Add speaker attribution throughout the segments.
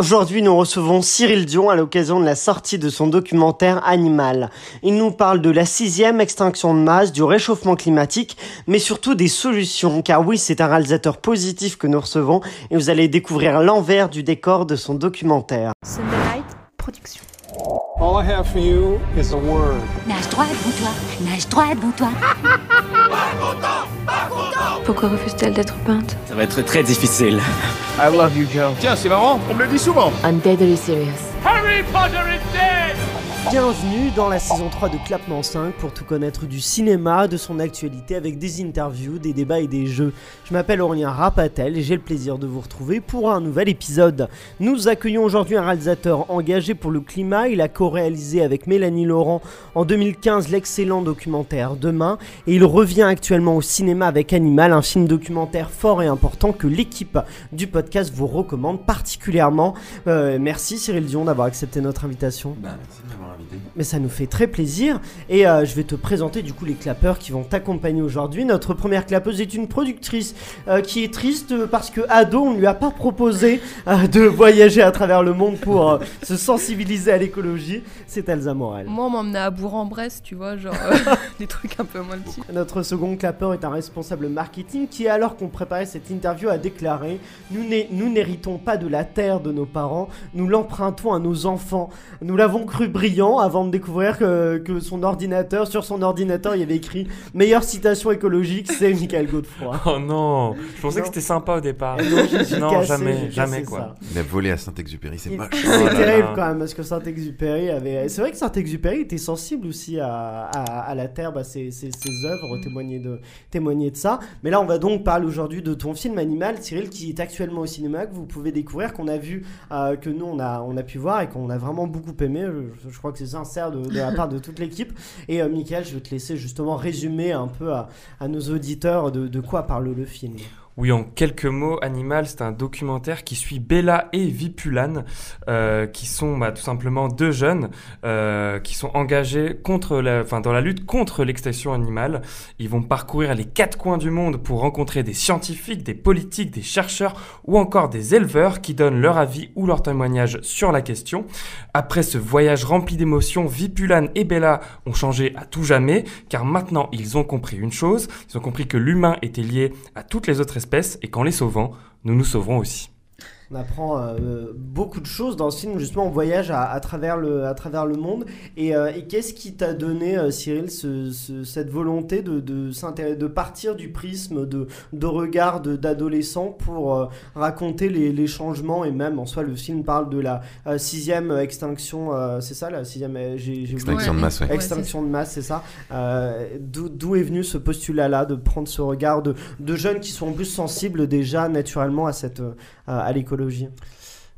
Speaker 1: Aujourd'hui, nous recevons Cyril Dion à l'occasion de la sortie de son documentaire Animal. Il nous parle de la sixième extinction de masse, du réchauffement climatique, mais surtout des solutions, car oui, c'est un réalisateur positif que nous recevons, et vous allez découvrir l'envers du décor de son documentaire.
Speaker 2: Sunday Night Production.
Speaker 3: All I have for you is a word.
Speaker 4: Nage droit devant toi, nage droit devant toi.
Speaker 2: Pourquoi refuse-t-elle d'être peinte
Speaker 5: Ça va être très difficile.
Speaker 3: I love you, Joe. Tiens, c'est marrant, on me le dit souvent.
Speaker 6: I'm deadly serious.
Speaker 3: Harry Potter is dead!
Speaker 1: Bienvenue dans la saison 3 de Clapement 5 pour tout connaître du cinéma, de son actualité avec des interviews, des débats et des jeux. Je m'appelle Aurélien Rapatel et j'ai le plaisir de vous retrouver pour un nouvel épisode. Nous accueillons aujourd'hui un réalisateur engagé pour le climat. Il a co-réalisé avec Mélanie Laurent en 2015 l'excellent documentaire Demain et il revient actuellement au cinéma avec Animal, un film documentaire fort et important que l'équipe du podcast vous recommande particulièrement. Euh, merci Cyril Dion d'avoir accepté notre invitation.
Speaker 7: Invité.
Speaker 1: Mais ça nous fait très plaisir et euh, je vais te présenter du coup les clapeurs qui vont t'accompagner aujourd'hui. Notre première clapeuse est une productrice euh, qui est triste parce que ado on lui a pas proposé euh, de voyager à travers le monde pour se sensibiliser à l'écologie. C'est Elsa Morel.
Speaker 8: Moi, on m'emmenait à Bourg-en-Bresse, tu vois, genre des trucs un peu moins petits.
Speaker 1: Notre second clapeur est un responsable marketing qui, alors qu'on préparait cette interview, a déclaré nous n'héritons pas de la terre de nos parents, nous l'empruntons à nos enfants. Nous l'avons cru brillant avant de découvrir que, que son ordinateur, sur son ordinateur, il y avait écrit Meilleure citation écologique, c'est Michael Godefroy.
Speaker 9: Oh non, je pensais
Speaker 1: Non.
Speaker 9: que c'était sympa au départ. Non,
Speaker 1: cassé,
Speaker 9: jamais, jamais quoi.
Speaker 1: ça.
Speaker 7: Il a volé à Saint-Exupéry, c'est moche.
Speaker 1: C'est
Speaker 9: Oh
Speaker 1: terrible quand même parce que Saint-Exupéry avait. C'est vrai que Saint-Exupéry était sensible aussi à, à- à la terre, bah, ses, ses- ses œuvres témoignaient de, témoignaient de ça. Mais là, on va donc parler aujourd'hui de ton film Animal, Cyril, qui est actuellement au cinéma, que vous pouvez découvrir, qu'on a vu, euh, que nous on a, on a pu voir et qu'on a vraiment beaucoup aimé. Je, je crois que c'est sincère de, la part de toute l'équipe. Et euh, Michael, je vais te laisser justement résumer un peu à, nos auditeurs de quoi parle le film.
Speaker 9: Oui, en quelques mots, Animal, c'est un documentaire qui suit Bella et Vipulan, euh, qui sont bah, tout simplement deux jeunes euh, qui sont engagés contre enfin, dans la lutte contre l'extinction animale. Ils vont parcourir les quatre coins du monde pour rencontrer des scientifiques, des politiques, des chercheurs ou encore des éleveurs qui donnent leur avis ou leur témoignage sur la question. Après ce voyage rempli d'émotions, Vipulan et Bella ont changé à tout jamais, car maintenant ils ont compris une chose, ils ont compris que l'humain était lié à toutes les autres espèces et qu'en les sauvant, nous nous sauverons aussi.
Speaker 1: On apprend euh, beaucoup de choses dans ce film, justement, on voyage à, à travers, le, à travers le monde. Et, euh, et qu'est-ce qui t'a donné, euh, Cyril, ce- ce- cette volonté de, de, s'intéresser- de partir du prisme de, de regard d'adolescent pour raconter les, les changements Et même, en soi, le film parle de la sixième extinction, c'est ça, la sixième j'ai-.
Speaker 7: Extinction de masse, ouais.
Speaker 1: Extinction de masse, c'est ça. D'où est venu ce postulat-là de prendre ce regard de, de jeunes qui sont en plus sensibles déjà naturellement à, cette, à l'écologie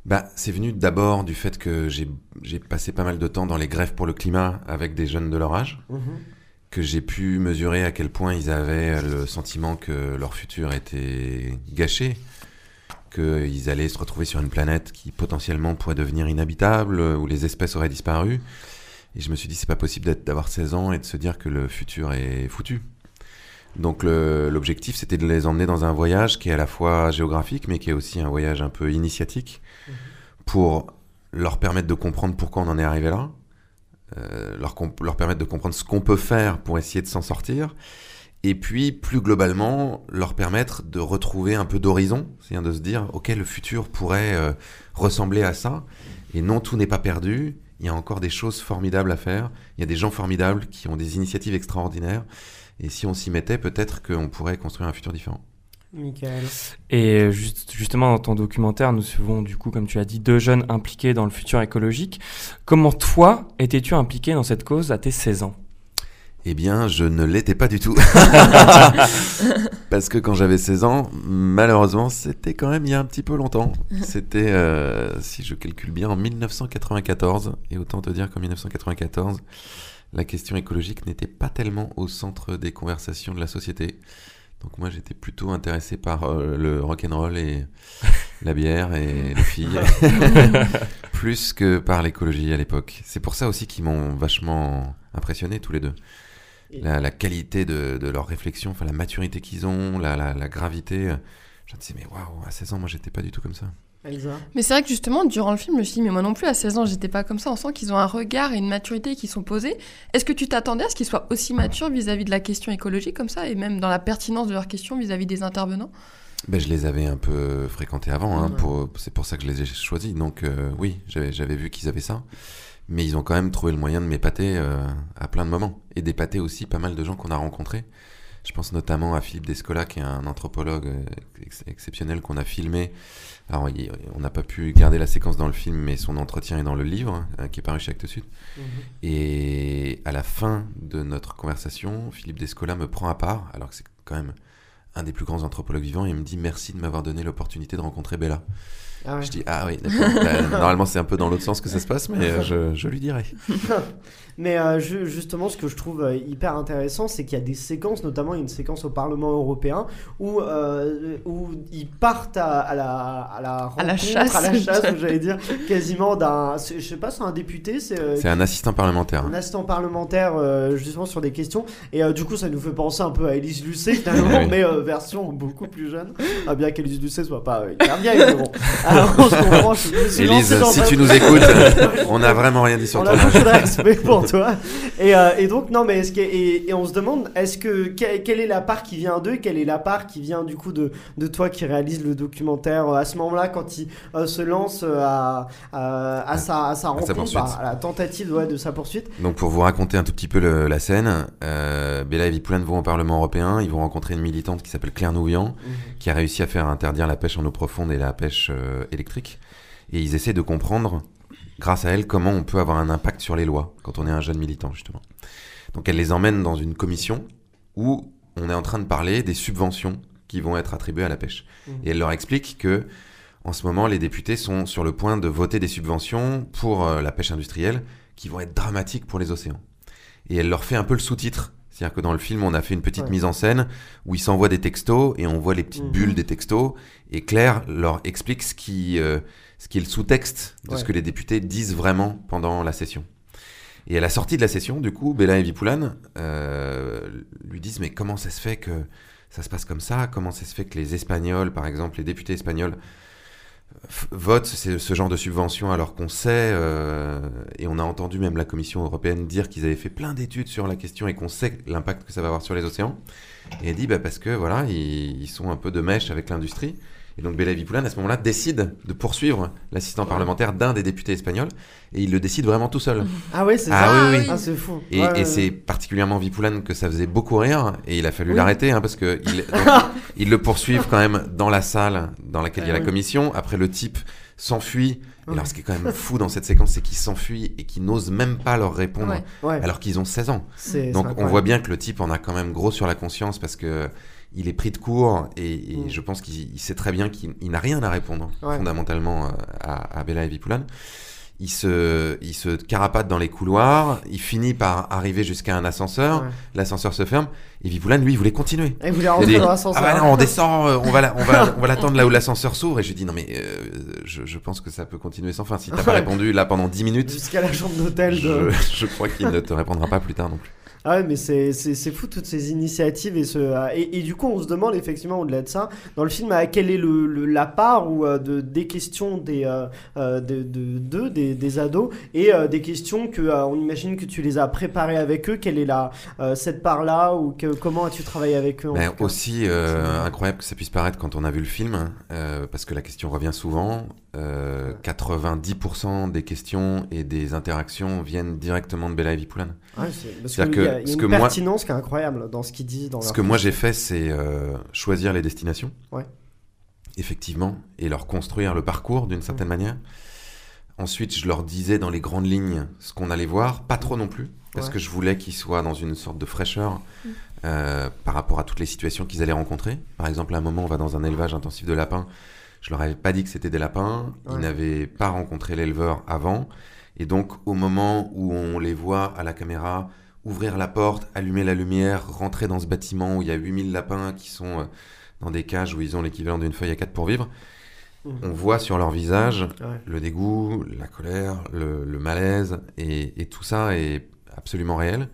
Speaker 7: Bah, c'est venu d'abord du fait que j'ai passé pas mal de temps dans les grèves pour le climat avec des jeunes de leur âge,
Speaker 1: Mhm.
Speaker 7: que j'ai pu mesurer à quel point ils avaient le sentiment que leur futur était gâché, qu'ils allaient se retrouver sur une planète qui potentiellement pourrait devenir inhabitable, où les espèces auraient disparu. Et je me suis dit, c'est pas possible d'être- d'avoir 16 ans et de se dire que le futur est foutu. Donc l'objectif, c'était de les emmener dans un voyage qui est à la fois géographique, mais qui est aussi un voyage un peu initiatique, pour leur permettre de comprendre pourquoi on en est arrivé là, euh, leur permettre de comprendre ce qu'on peut faire pour essayer de s'en sortir, et puis plus globalement, leur permettre de retrouver un peu d'horizon, c'est-à-dire de se dire, ok, le futur pourrait euh, ressembler à ça, et non, tout n'est pas perdu, il y a encore des choses formidables à faire, il y a des gens formidables qui ont des initiatives extraordinaires, et si on s'y mettait, peut-être qu'on pourrait construire un futur différent.
Speaker 1: Michael.
Speaker 9: Et juste- justement, dans ton documentaire, nous suivons, du coup, comme tu as dit, deux jeunes impliqués dans le futur écologique. Comment toi étais-tu impliqué dans cette cause à tes 16 ans?
Speaker 7: Eh bien, je ne l'étais pas du tout. Parce que quand j'avais 16 ans, malheureusement, c'était quand même il y a un petit peu longtemps. C'était, euh, si je calcule bien, en 1994. Et autant te dire qu'en 1994, la question écologique n'était pas tellement au centre des conversations de la société. Donc moi, j'étais plutôt intéressé par euh, le rock'n'roll et la bière et les filles, plus que par l'écologie à l'époque. C'est pour ça aussi qu'ils m'ont vachement impressionné tous les deux. La, la qualité de, de leur réflexion, enfin la maturité qu'ils ont, la, la, la gravité. Je me disais, mais waouh, à 16 ans, moi, j'étais pas du tout comme ça.
Speaker 1: Elsa
Speaker 8: Mais c'est vrai que justement, durant le film, je me suis dit, mais moi non plus, à 16 ans, j'étais pas comme ça. On sent qu'ils ont un regard et une maturité qui sont posés. Est-ce que tu t'attendais à ce qu'ils soient aussi matures vis-à-vis de la question écologique comme ça, et même dans la pertinence de leurs questions vis-à-vis des intervenants?
Speaker 7: Ben, je les avais un peu fréquentés avant, hein,
Speaker 1: Ouais.
Speaker 7: pour- c'est pour ça que je les ai choisis. Donc euh, oui, j'avais vu qu'ils avaient ça. Mais ils ont quand même trouvé le moyen de m'épater euh, à plein de moments. Et d'épater aussi pas mal de gens qu'on a rencontrés. Je pense notamment à Philippe Descola, qui est un anthropologue euh, ex- exceptionnel qu'on a filmé. Alors, il- on n'a pas pu garder la séquence dans le film, mais son entretien est dans le livre, hein, qui est paru chez Actes Sud. Et à la fin de notre conversation, Philippe Descola me prend à part, alors que c'est quand même un des plus grands anthropologues vivants, et il me dit merci de m'avoir donné l'opportunité de rencontrer Bella.
Speaker 1: Ah ouais.
Speaker 7: Je dis ah oui, d'accord. Bah, normalement, c'est un peu dans l'autre sens que ça se passe, mais euh, je, je lui dirai.
Speaker 1: Mais euh, ju- justement, ce que je trouve euh, hyper intéressant, c'est qu'il y a des séquences, notamment une séquence au Parlement européen, où, euh, où ils partent à, à la, à la rencontre,
Speaker 8: À la chasse.
Speaker 1: à la chasse, j'allais dire, quasiment d'un. Je sais pas, c'est un député, c'est. euh,
Speaker 7: C'est un assistant parlementaire.
Speaker 1: un assistant parlementaire euh, justement sur des questions et euh, du coup ça nous fait penser un peu à Élise Lucet finalement
Speaker 7: Ah oui.
Speaker 1: mais euh, version beaucoup plus jeune ah, bien qu'Élise Lucet soit pas euh, hyper vieille mais bon alors on se comprend je me suis
Speaker 7: Élise,
Speaker 1: lancé dans
Speaker 7: si tu nous écoutes, on n'a vraiment rien dit sur
Speaker 1: on
Speaker 7: ton
Speaker 1: a beaucoup de respect pour toi. Et, euh, et donc, non, mais est-ce que, et, et on se demande, est-ce que, que- quelle est la part qui vient d'eux, quelle est la part qui vient du coup de, de toi qui réalise le documentaire euh, à ce moment-là, quand il euh, se lance à, à, à sa, à sa rencontre,
Speaker 7: poursuite.
Speaker 1: à, la tentative ouais, de sa poursuite.
Speaker 7: Donc pour vous raconter un tout petit peu le- la scène, euh, Bella et Vipoulane vont au Parlement européen, ils vont rencontrer une militante qui s'appelle Claire Nouvian, qui a réussi à faire interdire la pêche en eau profonde et la pêche euh, électrique. Et ils essaient de comprendre, grâce à elle, comment on peut avoir un impact sur les lois quand on est un jeune militant, justement. Donc elle les emmène dans une commission où on est en train de parler des subventions qui vont être attribuées à la pêche.
Speaker 1: Mhm.
Speaker 7: Et elle leur explique que en ce moment, les députés sont sur le point de voter des subventions pour euh, la pêche industrielle qui vont être dramatiques pour les océans. Et elle leur fait un peu le sous-titre. C'est-à-dire que dans le film, on a fait une petite
Speaker 1: Ouais.
Speaker 7: mise en scène où ils s'envoient des textos et on voit les petites
Speaker 1: Mhm.
Speaker 7: bulles des textos. Et Claire leur explique ce qui, euh, ce qui est le sous-texte de ce que les députés disent vraiment pendant la session. Et à la sortie de la session, du coup, Bella et Vipoulane euh, lui disent Mais comment ça se fait que ça se passe comme ça? Comment ça se fait que les Espagnols, par exemple, les députés espagnols, votent ce, genre de subventions alors qu'on sait, euh, et on a entendu même la Commission européenne dire qu'ils avaient fait plein d'études sur la question et qu'on sait l'impact que ça va avoir sur les océans. Et elle dit bah, parce que voilà, ils sont un peu de mèche avec l'industrie. Et donc Bella Vipoulane, à ce moment-là, décide de poursuivre l'assistant parlementaire d'un des députés espagnols, et il le décide vraiment tout seul.
Speaker 1: Ah ouais, c'est
Speaker 7: Ah
Speaker 1: ça.
Speaker 7: oui, oui.
Speaker 1: Ah, c'est fou.
Speaker 7: Et,
Speaker 1: Ouais,
Speaker 7: et
Speaker 1: ouais,
Speaker 7: c'est particulièrement Vipoulane que ça faisait beaucoup rire, et il a fallu
Speaker 1: Oui.
Speaker 7: l'arrêter, hein, parce que il, donc, ils le poursuivent quand même dans la salle dans laquelle il y a la
Speaker 1: oui.
Speaker 7: commission. Après, le type s'enfuit. Et alors, ce qui est quand même fou dans cette séquence, c'est qu'il s'enfuit et qu'il n'ose même pas leur répondre,
Speaker 8: Ouais.
Speaker 1: Ouais,
Speaker 7: alors qu'ils ont 16 ans. Donc, on voit bien que le type en a quand même gros sur la conscience, parce que il est pris de court, et, et
Speaker 1: Mm.
Speaker 7: je pense qu'il il sait très bien qu'il il n'a rien à répondre,
Speaker 1: Ouais.
Speaker 7: fondamentalement, euh, à, à Bella et Vipoulane. Il se, il se carapate dans les couloirs, il finit par arriver jusqu'à un ascenseur,
Speaker 1: Ouais.
Speaker 7: l'ascenseur se ferme, et Vipoulane, lui, il voulait continuer.
Speaker 1: Et il voulait rentrer dans
Speaker 7: ah
Speaker 1: l'ascenseur.
Speaker 7: bah non, on descend, euh, on va, la- on va, on va l'attendre là où l'ascenseur s'ouvre. Et je lui dis non mais euh, je, je pense que ça peut continuer sans fin. Si t'as pas répondu là pendant 10 minutes,
Speaker 1: Jusqu'à la chambre d'hôtel. de-
Speaker 7: je, je crois qu'il ne te répondra pas plus tard non plus.
Speaker 1: Ah ouais, mais c'est fou toutes ces initiatives et, ce, et, et du coup on se demande effectivement au-delà de ça, dans le film, à quelle est le, le- la part ou, euh, de, des questions des, euh, euh, de, des, des ados, et euh, des questions que euh, on imagine que tu les as préparées avec eux, quelle est la, cette part-là ou que, comment as-tu travaillé avec eux en
Speaker 7: Mais
Speaker 1: tout cas?
Speaker 7: aussi incroyable que ça puisse paraître quand on a vu le film, euh, parce que la question revient souvent. Euh, 90% des questions et des interactions viennent directement de Bella et Vipoulane.
Speaker 1: Ouais, c'est- parce
Speaker 7: C'est-à-dire
Speaker 1: qu'il y a,
Speaker 7: que
Speaker 1: y a
Speaker 7: ce
Speaker 1: une
Speaker 7: que moi-
Speaker 1: pertinence qui est incroyable dans ce qu'ils disent. Dans
Speaker 7: Ce que moi j'ai fait, c'est euh, choisir les destinations.
Speaker 1: Ouais.
Speaker 7: Effectivement. Et leur construire le parcours d'une certaine manière. Ensuite, je leur disais dans les grandes lignes ce qu'on allait voir, pas trop non plus, parce
Speaker 1: Ouais.
Speaker 7: que je voulais qu'ils soient dans une sorte de fraîcheur euh, par rapport à toutes les situations qu'ils allaient rencontrer. Par exemple, à un moment, on va dans un élevage intensif de lapins. Je leur avais pas dit que c'était des lapins. Ils n'avaient pas rencontré l'éleveur avant. Et donc, au moment où on les voit à la caméra ouvrir la porte, allumer la lumière, rentrer dans ce bâtiment où il y a 8000 lapins qui sont euh, dans des cages où ils ont l'équivalent d'une feuille à 4 pour vivre,
Speaker 1: Mhm.
Speaker 7: on voit sur leur visage
Speaker 1: Ouais.
Speaker 7: le dégoût, la colère, le, le malaise, et, et tout ça est absolument réel.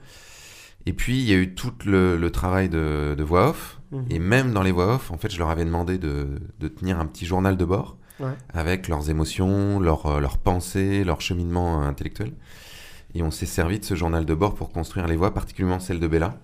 Speaker 7: Et puis, il y a eu tout le, le travail de, de voix off.
Speaker 1: Mhm.
Speaker 7: Et même dans les voix off, en fait, je leur avais demandé de, de tenir un petit journal de bord.
Speaker 1: Ouais.
Speaker 7: avec leurs émotions, leurs leurs pensées, leur cheminement euh, intellectuel. Et on s'est servi de ce journal de bord pour construire les voix, particulièrement celle de Bella.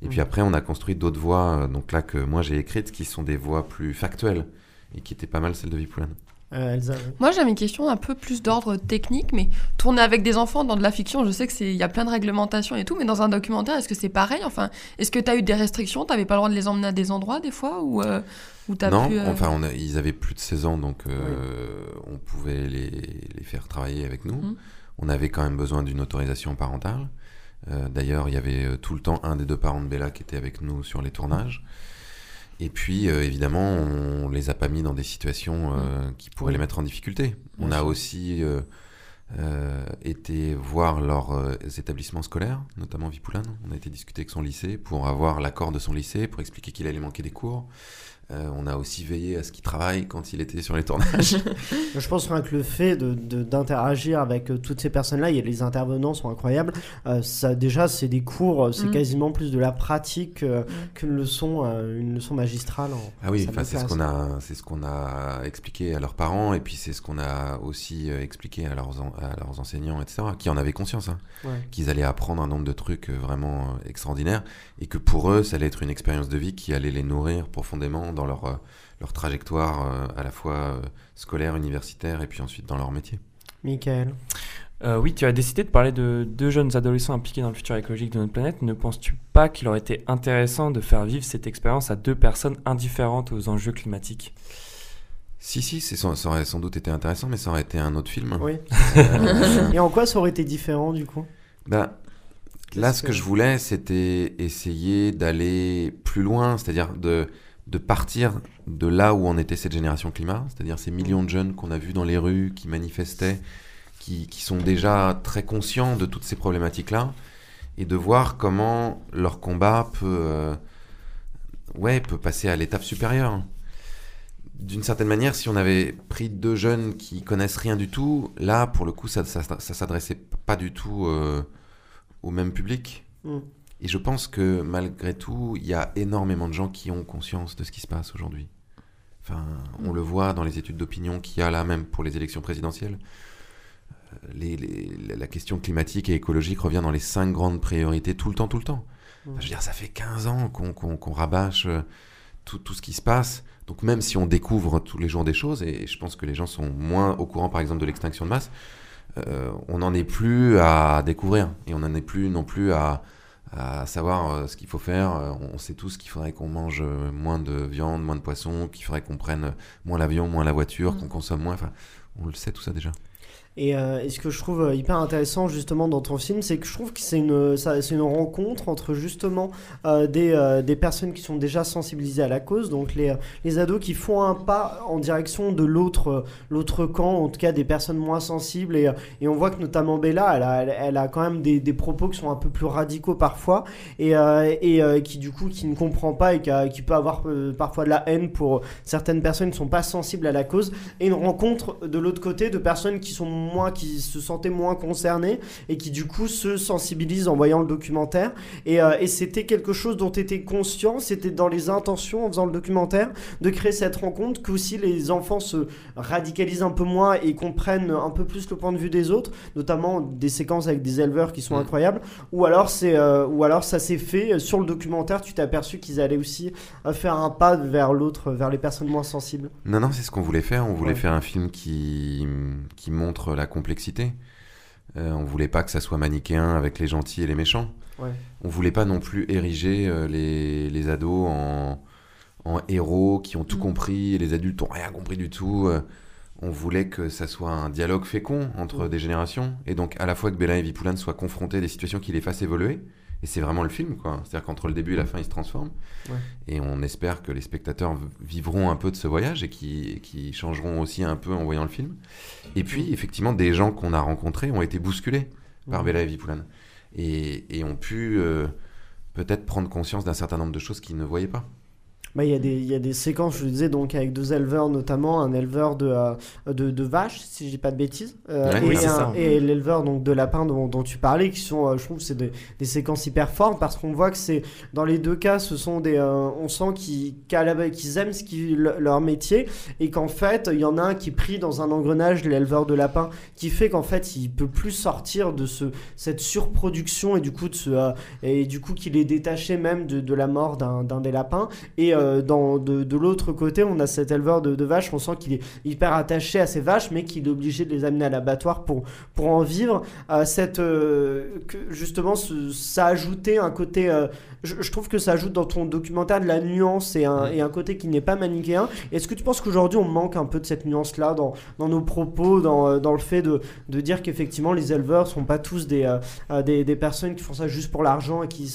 Speaker 7: Et puis après, on a construit d'autres voix, euh, donc là que moi j'ai écrites, qui sont des voix plus factuelles et qui étaient pas mal celles de Vipoulane.
Speaker 1: Euh, Elsa, oui.
Speaker 8: Moi, j'avais une question un peu plus d'ordre technique, mais tourner avec des enfants dans de la fiction, je sais que c'est il y a plein de réglementations et tout, mais dans un documentaire, est-ce que c'est pareil? Enfin, est-ce que tu as eu des restrictions? T'avais pas le droit de les emmener à des endroits des fois ou euh, ou t'as
Speaker 7: Non,
Speaker 8: pu euh,
Speaker 7: enfin, on a- ils avaient plus de 16 ans, donc euh, on pouvait les, les faire travailler avec nous.
Speaker 8: Mhm.
Speaker 7: On avait quand même besoin d'une autorisation parentale. Euh, D'ailleurs, il y avait tout le temps un des deux parents de Bella qui était avec nous sur les tournages. Et puis, euh, évidemment, on les a pas mis dans des situations euh, qui pourraient
Speaker 1: Oui.
Speaker 7: les mettre en difficulté. On a aussi euh, été voir leurs établissements scolaires, notamment Vipoulane. On a été discuter avec son lycée pour avoir l'accord de son lycée, pour expliquer qu'il allait manquer des cours. Euh, on a aussi veillé à ce qu'il travaille quand il était sur les tournages.
Speaker 1: Je pense rien que le fait de- de- d'interagir avec euh, toutes ces personnes-là, et les intervenants sont incroyables. euh, ça, déjà, c'est des cours, c'est
Speaker 8: Mm.
Speaker 1: quasiment plus de la pratique euh, qu'une leçon, euh, une leçon magistrale. en-
Speaker 7: Ah oui, c'est ce qu'on a, c'est ce qu'on a expliqué à leurs parents et puis c'est ce qu'on a aussi expliqué à leurs, en- à leurs enseignants, etc. Qui en avaient conscience, hein,
Speaker 1: Ouais.
Speaker 7: qu'ils allaient apprendre un nombre de trucs vraiment extraordinaires et que pour eux, ça allait être une expérience de vie qui allait les nourrir profondément dans leur euh, leur trajectoire euh, à la fois euh, scolaire, universitaire et puis ensuite dans leur métier.
Speaker 1: Michael.
Speaker 9: Euh, oui, tu as décidé de parler de deux jeunes adolescents impliqués dans le futur écologique de notre planète. Ne penses-tu pas qu'il aurait été intéressant de faire vivre cette expérience à deux personnes indifférentes aux enjeux climatiques?
Speaker 7: Si, si, c'est, ça, aurait sans doute été intéressant, mais ça aurait été un autre film.
Speaker 1: Oui.
Speaker 7: Euh,
Speaker 1: Et en quoi ça aurait été différent du coup?
Speaker 7: Bah, là, ce que...
Speaker 1: que-
Speaker 7: je voulais, c'était essayer d'aller plus loin, c'est-à-dire de, de partir de là où on était cette génération climat, c'est-à-dire ces millions de jeunes qu'on a vus dans les rues, qui manifestaient, qui, qui sont déjà très conscients de toutes ces problématiques-là, et de voir comment leur combat peut, euh, ouais, peut passer à l'étape supérieure. D'une certaine manière, si on avait pris deux jeunes qui connaissent rien du tout, là, pour le coup, ça, ça s'adressait pas du tout euh, au même public.
Speaker 1: Mm.
Speaker 7: Et je pense que malgré tout, il y a énormément de gens qui ont conscience de ce qui se passe aujourd'hui. Enfin, on le voit dans les études d'opinion qu'il y a là même pour les élections présidentielles. Euh, Les, les- la question climatique et écologique revient dans les cinq grandes priorités tout le temps, tout le temps. Enfin, je veux dire, ça fait 15 ans qu'on rabâche euh, tout, tout ce qui se passe. Donc même si on découvre tous les jours des choses, et je pense que les gens sont moins au courant par exemple de l'extinction de masse, euh, on n'en est plus à découvrir. Et on n'en est plus non plus à, à savoir euh, ce qu'il faut faire. Euh, on sait tous qu'il faudrait qu'on mange euh, moins de viande, moins de poisson, qu'il faudrait qu'on prenne moins l'avion, moins la voiture,
Speaker 8: Mm.
Speaker 7: qu'on consomme moins. Enfin, on le sait tout ça déjà.
Speaker 1: Et, euh, et ce que je trouve euh, hyper intéressant justement dans ton film, c'est que je trouve que c'est une, c'est une rencontre entre justement euh, des, des personnes qui sont déjà sensibilisées à la cause, donc les, les ados qui font un pas en direction de l'autre l'autre camp, en tout cas des personnes moins sensibles. Et, et on voit que notamment Bella, elle a, elle, a quand même des, des propos qui sont un peu plus radicaux parfois, et, et qui du coup qui ne comprend pas et qui, qui peut avoir parfois de la haine pour certaines personnes qui ne sont pas sensibles à la cause et une rencontre de l'autre côté de personnes qui sont moins qui se sentaient moins concernées et qui du coup se sensibilisent en voyant le documentaire et, euh, et c'était quelque chose dont tu étais conscient c'était dans les intentions en faisant le documentaire de créer cette rencontre que aussi les enfants se radicalisent un peu moins et comprennent un peu plus le point de vue des autres notamment des séquences avec des éleveurs qui sont
Speaker 7: Mm.
Speaker 1: incroyables ou alors c'est euh, ou alors ça s'est fait sur le documentaire tu t'es aperçu qu'ils allaient aussi euh, faire un pas vers l'autre vers les personnes moins sensibles
Speaker 7: Non, non, c'est ce qu'on voulait faire. On voulait
Speaker 1: Ouais.
Speaker 7: faire un film qui, qui montre la complexité. Euh, on voulait pas que ça soit manichéen avec les gentils et les méchants.
Speaker 1: Ouais.
Speaker 7: On voulait pas non plus ériger euh, les, les ados en, en héros qui ont tout
Speaker 8: Mm.
Speaker 7: compris et les adultes ont rien compris du tout. Euh, on voulait que ça soit un dialogue fécond entre
Speaker 1: Mm.
Speaker 7: des générations et donc à la fois que Bella et Vipoulane soient confrontés à des situations qui les fassent évoluer. Et c'est vraiment le film, quoi. C'est-à-dire qu'entre le début et la fin, ils se transforment.
Speaker 1: Ouais.
Speaker 7: Et on espère que les spectateurs vivront un peu de ce voyage et qui, changeront aussi un peu en voyant le film. Et puis, effectivement, des gens qu'on a rencontrés ont été bousculés par. Bella et Vipoulane. Et, et ont pu euh, peut-être prendre conscience d'un certain nombre de choses qu'ils ne voyaient pas.
Speaker 1: Bah, il y, a des- y a des séquences, je le disais, donc avec deux éleveurs, notamment un éleveur de, euh, de, de vaches, si je dis pas de bêtises, euh,
Speaker 7: Ouais,
Speaker 1: et, l'éleveur donc de lapins dont, dont tu parlais, qui sont, euh, je trouve, c'est des, des séquences hyper fortes parce qu'on voit que c'est dans les deux cas, ce sont des, on sent qu'ils qu'ils aiment ce qui, le- leur métier et qu'en fait, il y en a un qui pris dans un engrenage, l'éleveur de lapins, qui fait qu'en fait, il peut plus sortir de ce, cette surproduction et du coup de ce, et du coup qu'il est détaché même de, de la mort d'un d'un des lapins. Et euh, dans, de, de l'autre côté, on a cet éleveur de, de vaches, on sent qu'il est hyper attaché à ses vaches, mais qu'il est obligé de les amener à l'abattoir pour, pour en vivre. Euh, cette, euh, que justement, ce- ça a ajouté un côté... je, je trouve que ça ajoute dans ton documentaire de la nuance et un, et un côté qui n'est pas manichéen. Est-ce que tu penses qu'aujourd'hui on manque un peu de cette nuance-là dans, dans nos propos, dans, dans le fait de, de dire qu'effectivement les éleveurs sont pas tous des, des, des personnes qui font ça juste pour l'argent et qui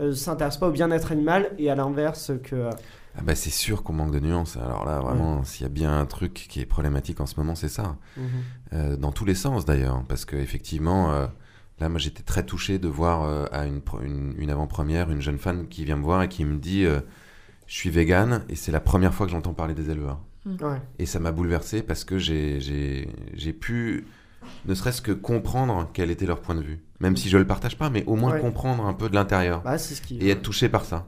Speaker 1: euh, s'intéressent pas au bien-être animal et à l'inverse que...
Speaker 7: Ah bah c'est sûr qu'on manque de nuances. Alors là, vraiment, s'il y a bien un truc qui est problématique en ce moment, c'est ça. Euh, dans tous les sens d'ailleurs, parce que effectivement, euh, là, moi, j'étais très touché de voir euh, à une, une, une avant-première une jeune femme qui vient me voir et qui me dit, euh, je suis végane et c'est la première fois que j'entends parler des éleveurs.
Speaker 1: ouais.
Speaker 7: Et ça m'a bouleversé parce que j'ai- pu, ne serait-ce que comprendre quel était leur point de vue, même si je le partage pas, mais au moins
Speaker 1: Ouais.
Speaker 7: comprendre un peu de l'intérieur
Speaker 1: Bah,
Speaker 7: et être touché par ça.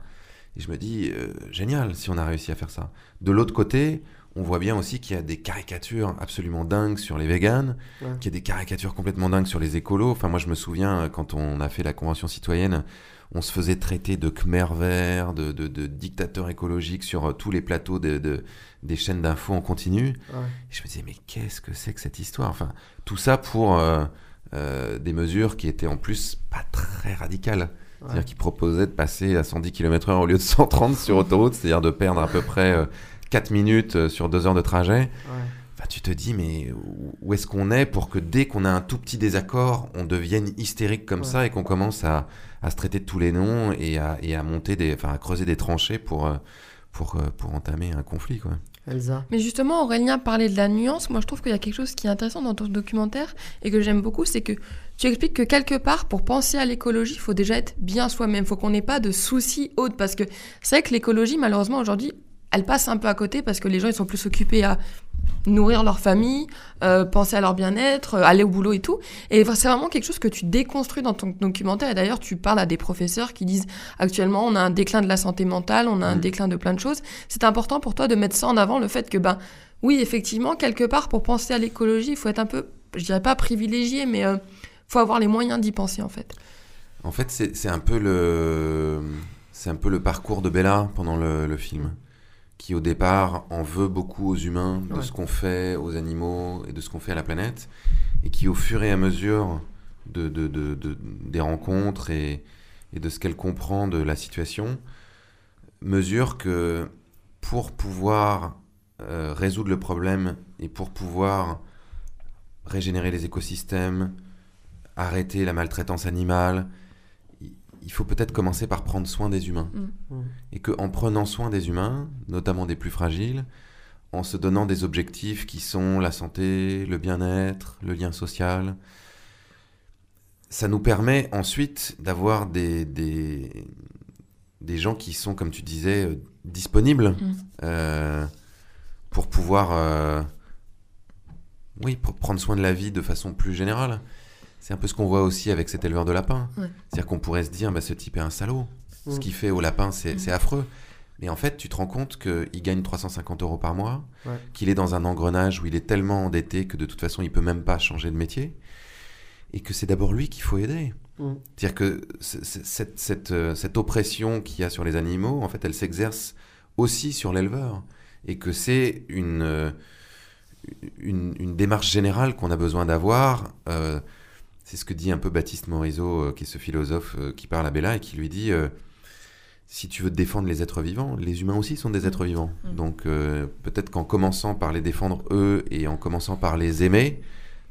Speaker 7: Et je me dis, euh, génial si on a réussi à faire ça. De l'autre côté, on voit bien aussi qu'il y a des caricatures absolument dingues sur les véganes,
Speaker 1: Ouais.
Speaker 7: qu'il y a des caricatures complètement dingues sur les écolos. Enfin, moi, je me souviens, euh, quand on a fait la Convention citoyenne, on se faisait traiter de Khmer vert, de, de, de dictateur écologique sur euh, tous les plateaux de, de- des chaînes d'infos en continu.
Speaker 1: Ouais.
Speaker 7: Je me disais, mais qu'est-ce que c'est que cette histoire? Enfin, tout ça pour euh, euh, des mesures qui étaient en plus pas très radicales. C'est-à-dire qu'ils proposaient de passer à 110 km/h au lieu de 130 sur autoroute, c'est-à-dire de perdre à peu près euh, 4 minutes euh, sur 2 heures de trajet. Enfin, tu te dis, mais où- est-ce qu'on est pour que dès qu'on a un tout petit désaccord, on devienne hystérique comme ça et qu'on commence à, à se traiter de tous les noms et à, et à monter des, à creuser des tranchées pour, euh, pour, euh, pour entamer un conflit, quoi.
Speaker 1: Elsa.
Speaker 8: Mais justement, Aurélien parlait de la nuance. Moi, je trouve qu'il y a quelque chose qui est intéressant dans ton documentaire et que j'aime beaucoup, c'est que tu expliques que quelque part, pour penser à l'écologie, il faut déjà être bien soi-même. Il faut qu'on n'ait pas de soucis autres. Parce que c'est vrai que l'écologie, malheureusement, aujourd'hui, elle passe un peu à côté parce que les gens, ils sont plus occupés à nourrir leur famille, euh, penser à leur bien-être, euh, aller au boulot et tout. Et c'est vraiment quelque chose que tu déconstruis dans ton documentaire. Et d'ailleurs, tu parles à des professeurs qui disent actuellement, on a un déclin de la santé mentale, on a un
Speaker 7: Mhm.
Speaker 8: déclin de plein de choses. C'est important pour toi de mettre ça en avant, le fait que, ben, oui, effectivement, quelque part, pour penser à l'écologie, il faut être un peu, je dirais pas privilégié, mais il faut avoir les moyens d'y penser, en fait.
Speaker 7: En fait, c'est c'est un peu le c'est un peu le parcours de Bella pendant le, le film, qui au départ en veut beaucoup aux humains de
Speaker 1: Ouais.
Speaker 7: ce qu'on fait aux animaux et de ce qu'on fait à la planète, et qui au fur et à mesure de, de- de- de- des rencontres et, et de ce qu'elle comprend de la situation, mesure que pour pouvoir euh, résoudre le problème et pour pouvoir régénérer les écosystèmes, arrêter la maltraitance animale, il- faut peut-être commencer par prendre soin des humains.
Speaker 1: Mm.
Speaker 7: Et qu'en prenant soin des humains, notamment des plus fragiles, en se donnant des objectifs qui sont la santé, le bien-être, le lien social, ça nous permet ensuite d'avoir des, des, des gens qui sont, comme tu disais, euh, disponibles
Speaker 8: Mm.
Speaker 7: euh, pour pouvoir euh, oui, pour prendre soin de la vie de façon plus générale. C'est un peu ce qu'on voit aussi avec cet éleveur de lapins.
Speaker 8: Ouais.
Speaker 7: C'est-à-dire qu'on pourrait se dire, bah, ce type est un salaud. Ce
Speaker 1: Mm.
Speaker 7: qu'il fait aux lapins, c'est
Speaker 8: Mm.
Speaker 7: c'est affreux. Mais en fait, tu te rends compte qu'il gagne 350 euros par mois,
Speaker 1: Ouais.
Speaker 7: qu'il est dans un engrenage où il est tellement endetté que de toute façon, il peut même pas changer de métier. Et que c'est d'abord lui qu'il faut aider.
Speaker 1: Mm.
Speaker 7: C'est-à-dire que cette, cette, euh, cette oppression qu'il y a sur les animaux, en fait, elle s'exerce aussi sur l'éleveur. Et que c'est une, euh, une, une démarche générale qu'on a besoin d'avoir. Euh, c'est ce que dit un peu Baptiste Morisot, euh, qui est ce philosophe euh, qui parle à Bella et qui lui dit euh, si tu veux défendre les êtres vivants, les humains aussi sont des êtres vivants.
Speaker 8: Mm.
Speaker 7: Donc euh, peut-être qu'en commençant par les défendre eux et en commençant par les aimer,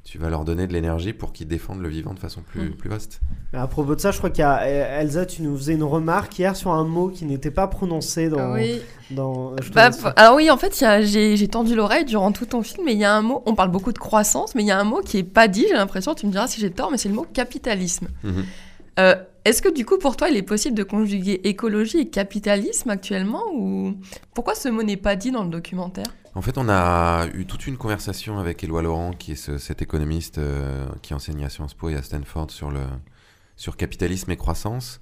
Speaker 7: tu vas leur donner de l'énergie pour qu'ils défendent le vivant de façon plus,
Speaker 8: Mm.
Speaker 7: plus vaste.
Speaker 1: Mais à propos de ça, je crois qu'il y a euh, Elsa, tu nous faisais une remarque hier sur un mot qui n'était pas prononcé dans.
Speaker 8: Oui.
Speaker 1: dans je te
Speaker 8: Bah, alors oui, en fait, j'ai tendu l'oreille durant tout ton film, mais il y a un mot, on parle beaucoup de croissance, mais il y a un mot qui est pas dit, j'ai l'impression, tu me diras si j'ai tort, mais c'est le mot capitalisme.
Speaker 7: Mhm.
Speaker 8: Euh, Est-ce que du coup, pour toi, il est possible de conjuguer écologie et capitalisme actuellement ou pourquoi ce mot n'est pas dit dans le documentaire?
Speaker 7: En fait, on a eu toute une conversation avec Éloi Laurent, qui est ce- cet économiste euh, qui enseigne à Sciences Po et à Stanford sur, le, sur capitalisme et croissance.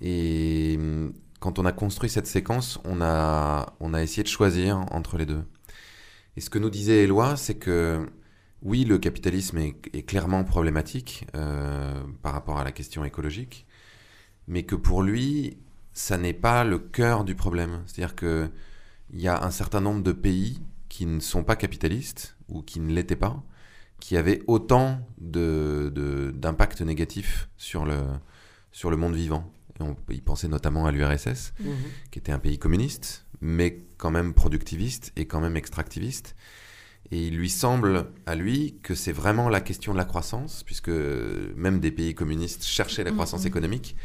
Speaker 7: Et hum, quand on a construit cette séquence, on a, on a essayé de choisir entre les deux. Et ce que nous disait Éloi, c'est que oui, le capitalisme est, est clairement problématique euh, par rapport à la question écologique, mais que pour lui, ça n'est pas le cœur du problème. C'est-à-dire que il y a un certain nombre de pays qui ne sont pas capitalistes ou qui ne l'étaient pas, qui avaient autant de- de- d'impact négatif sur le, sur le monde vivant. Et on y penser notamment à l'URSS, qui était un pays communiste, mais quand même productiviste et quand même extractiviste. Et il lui semble, à lui, que c'est vraiment la question de la croissance, puisque même des pays communistes cherchaient la croissance
Speaker 8: Mhm.
Speaker 7: économique,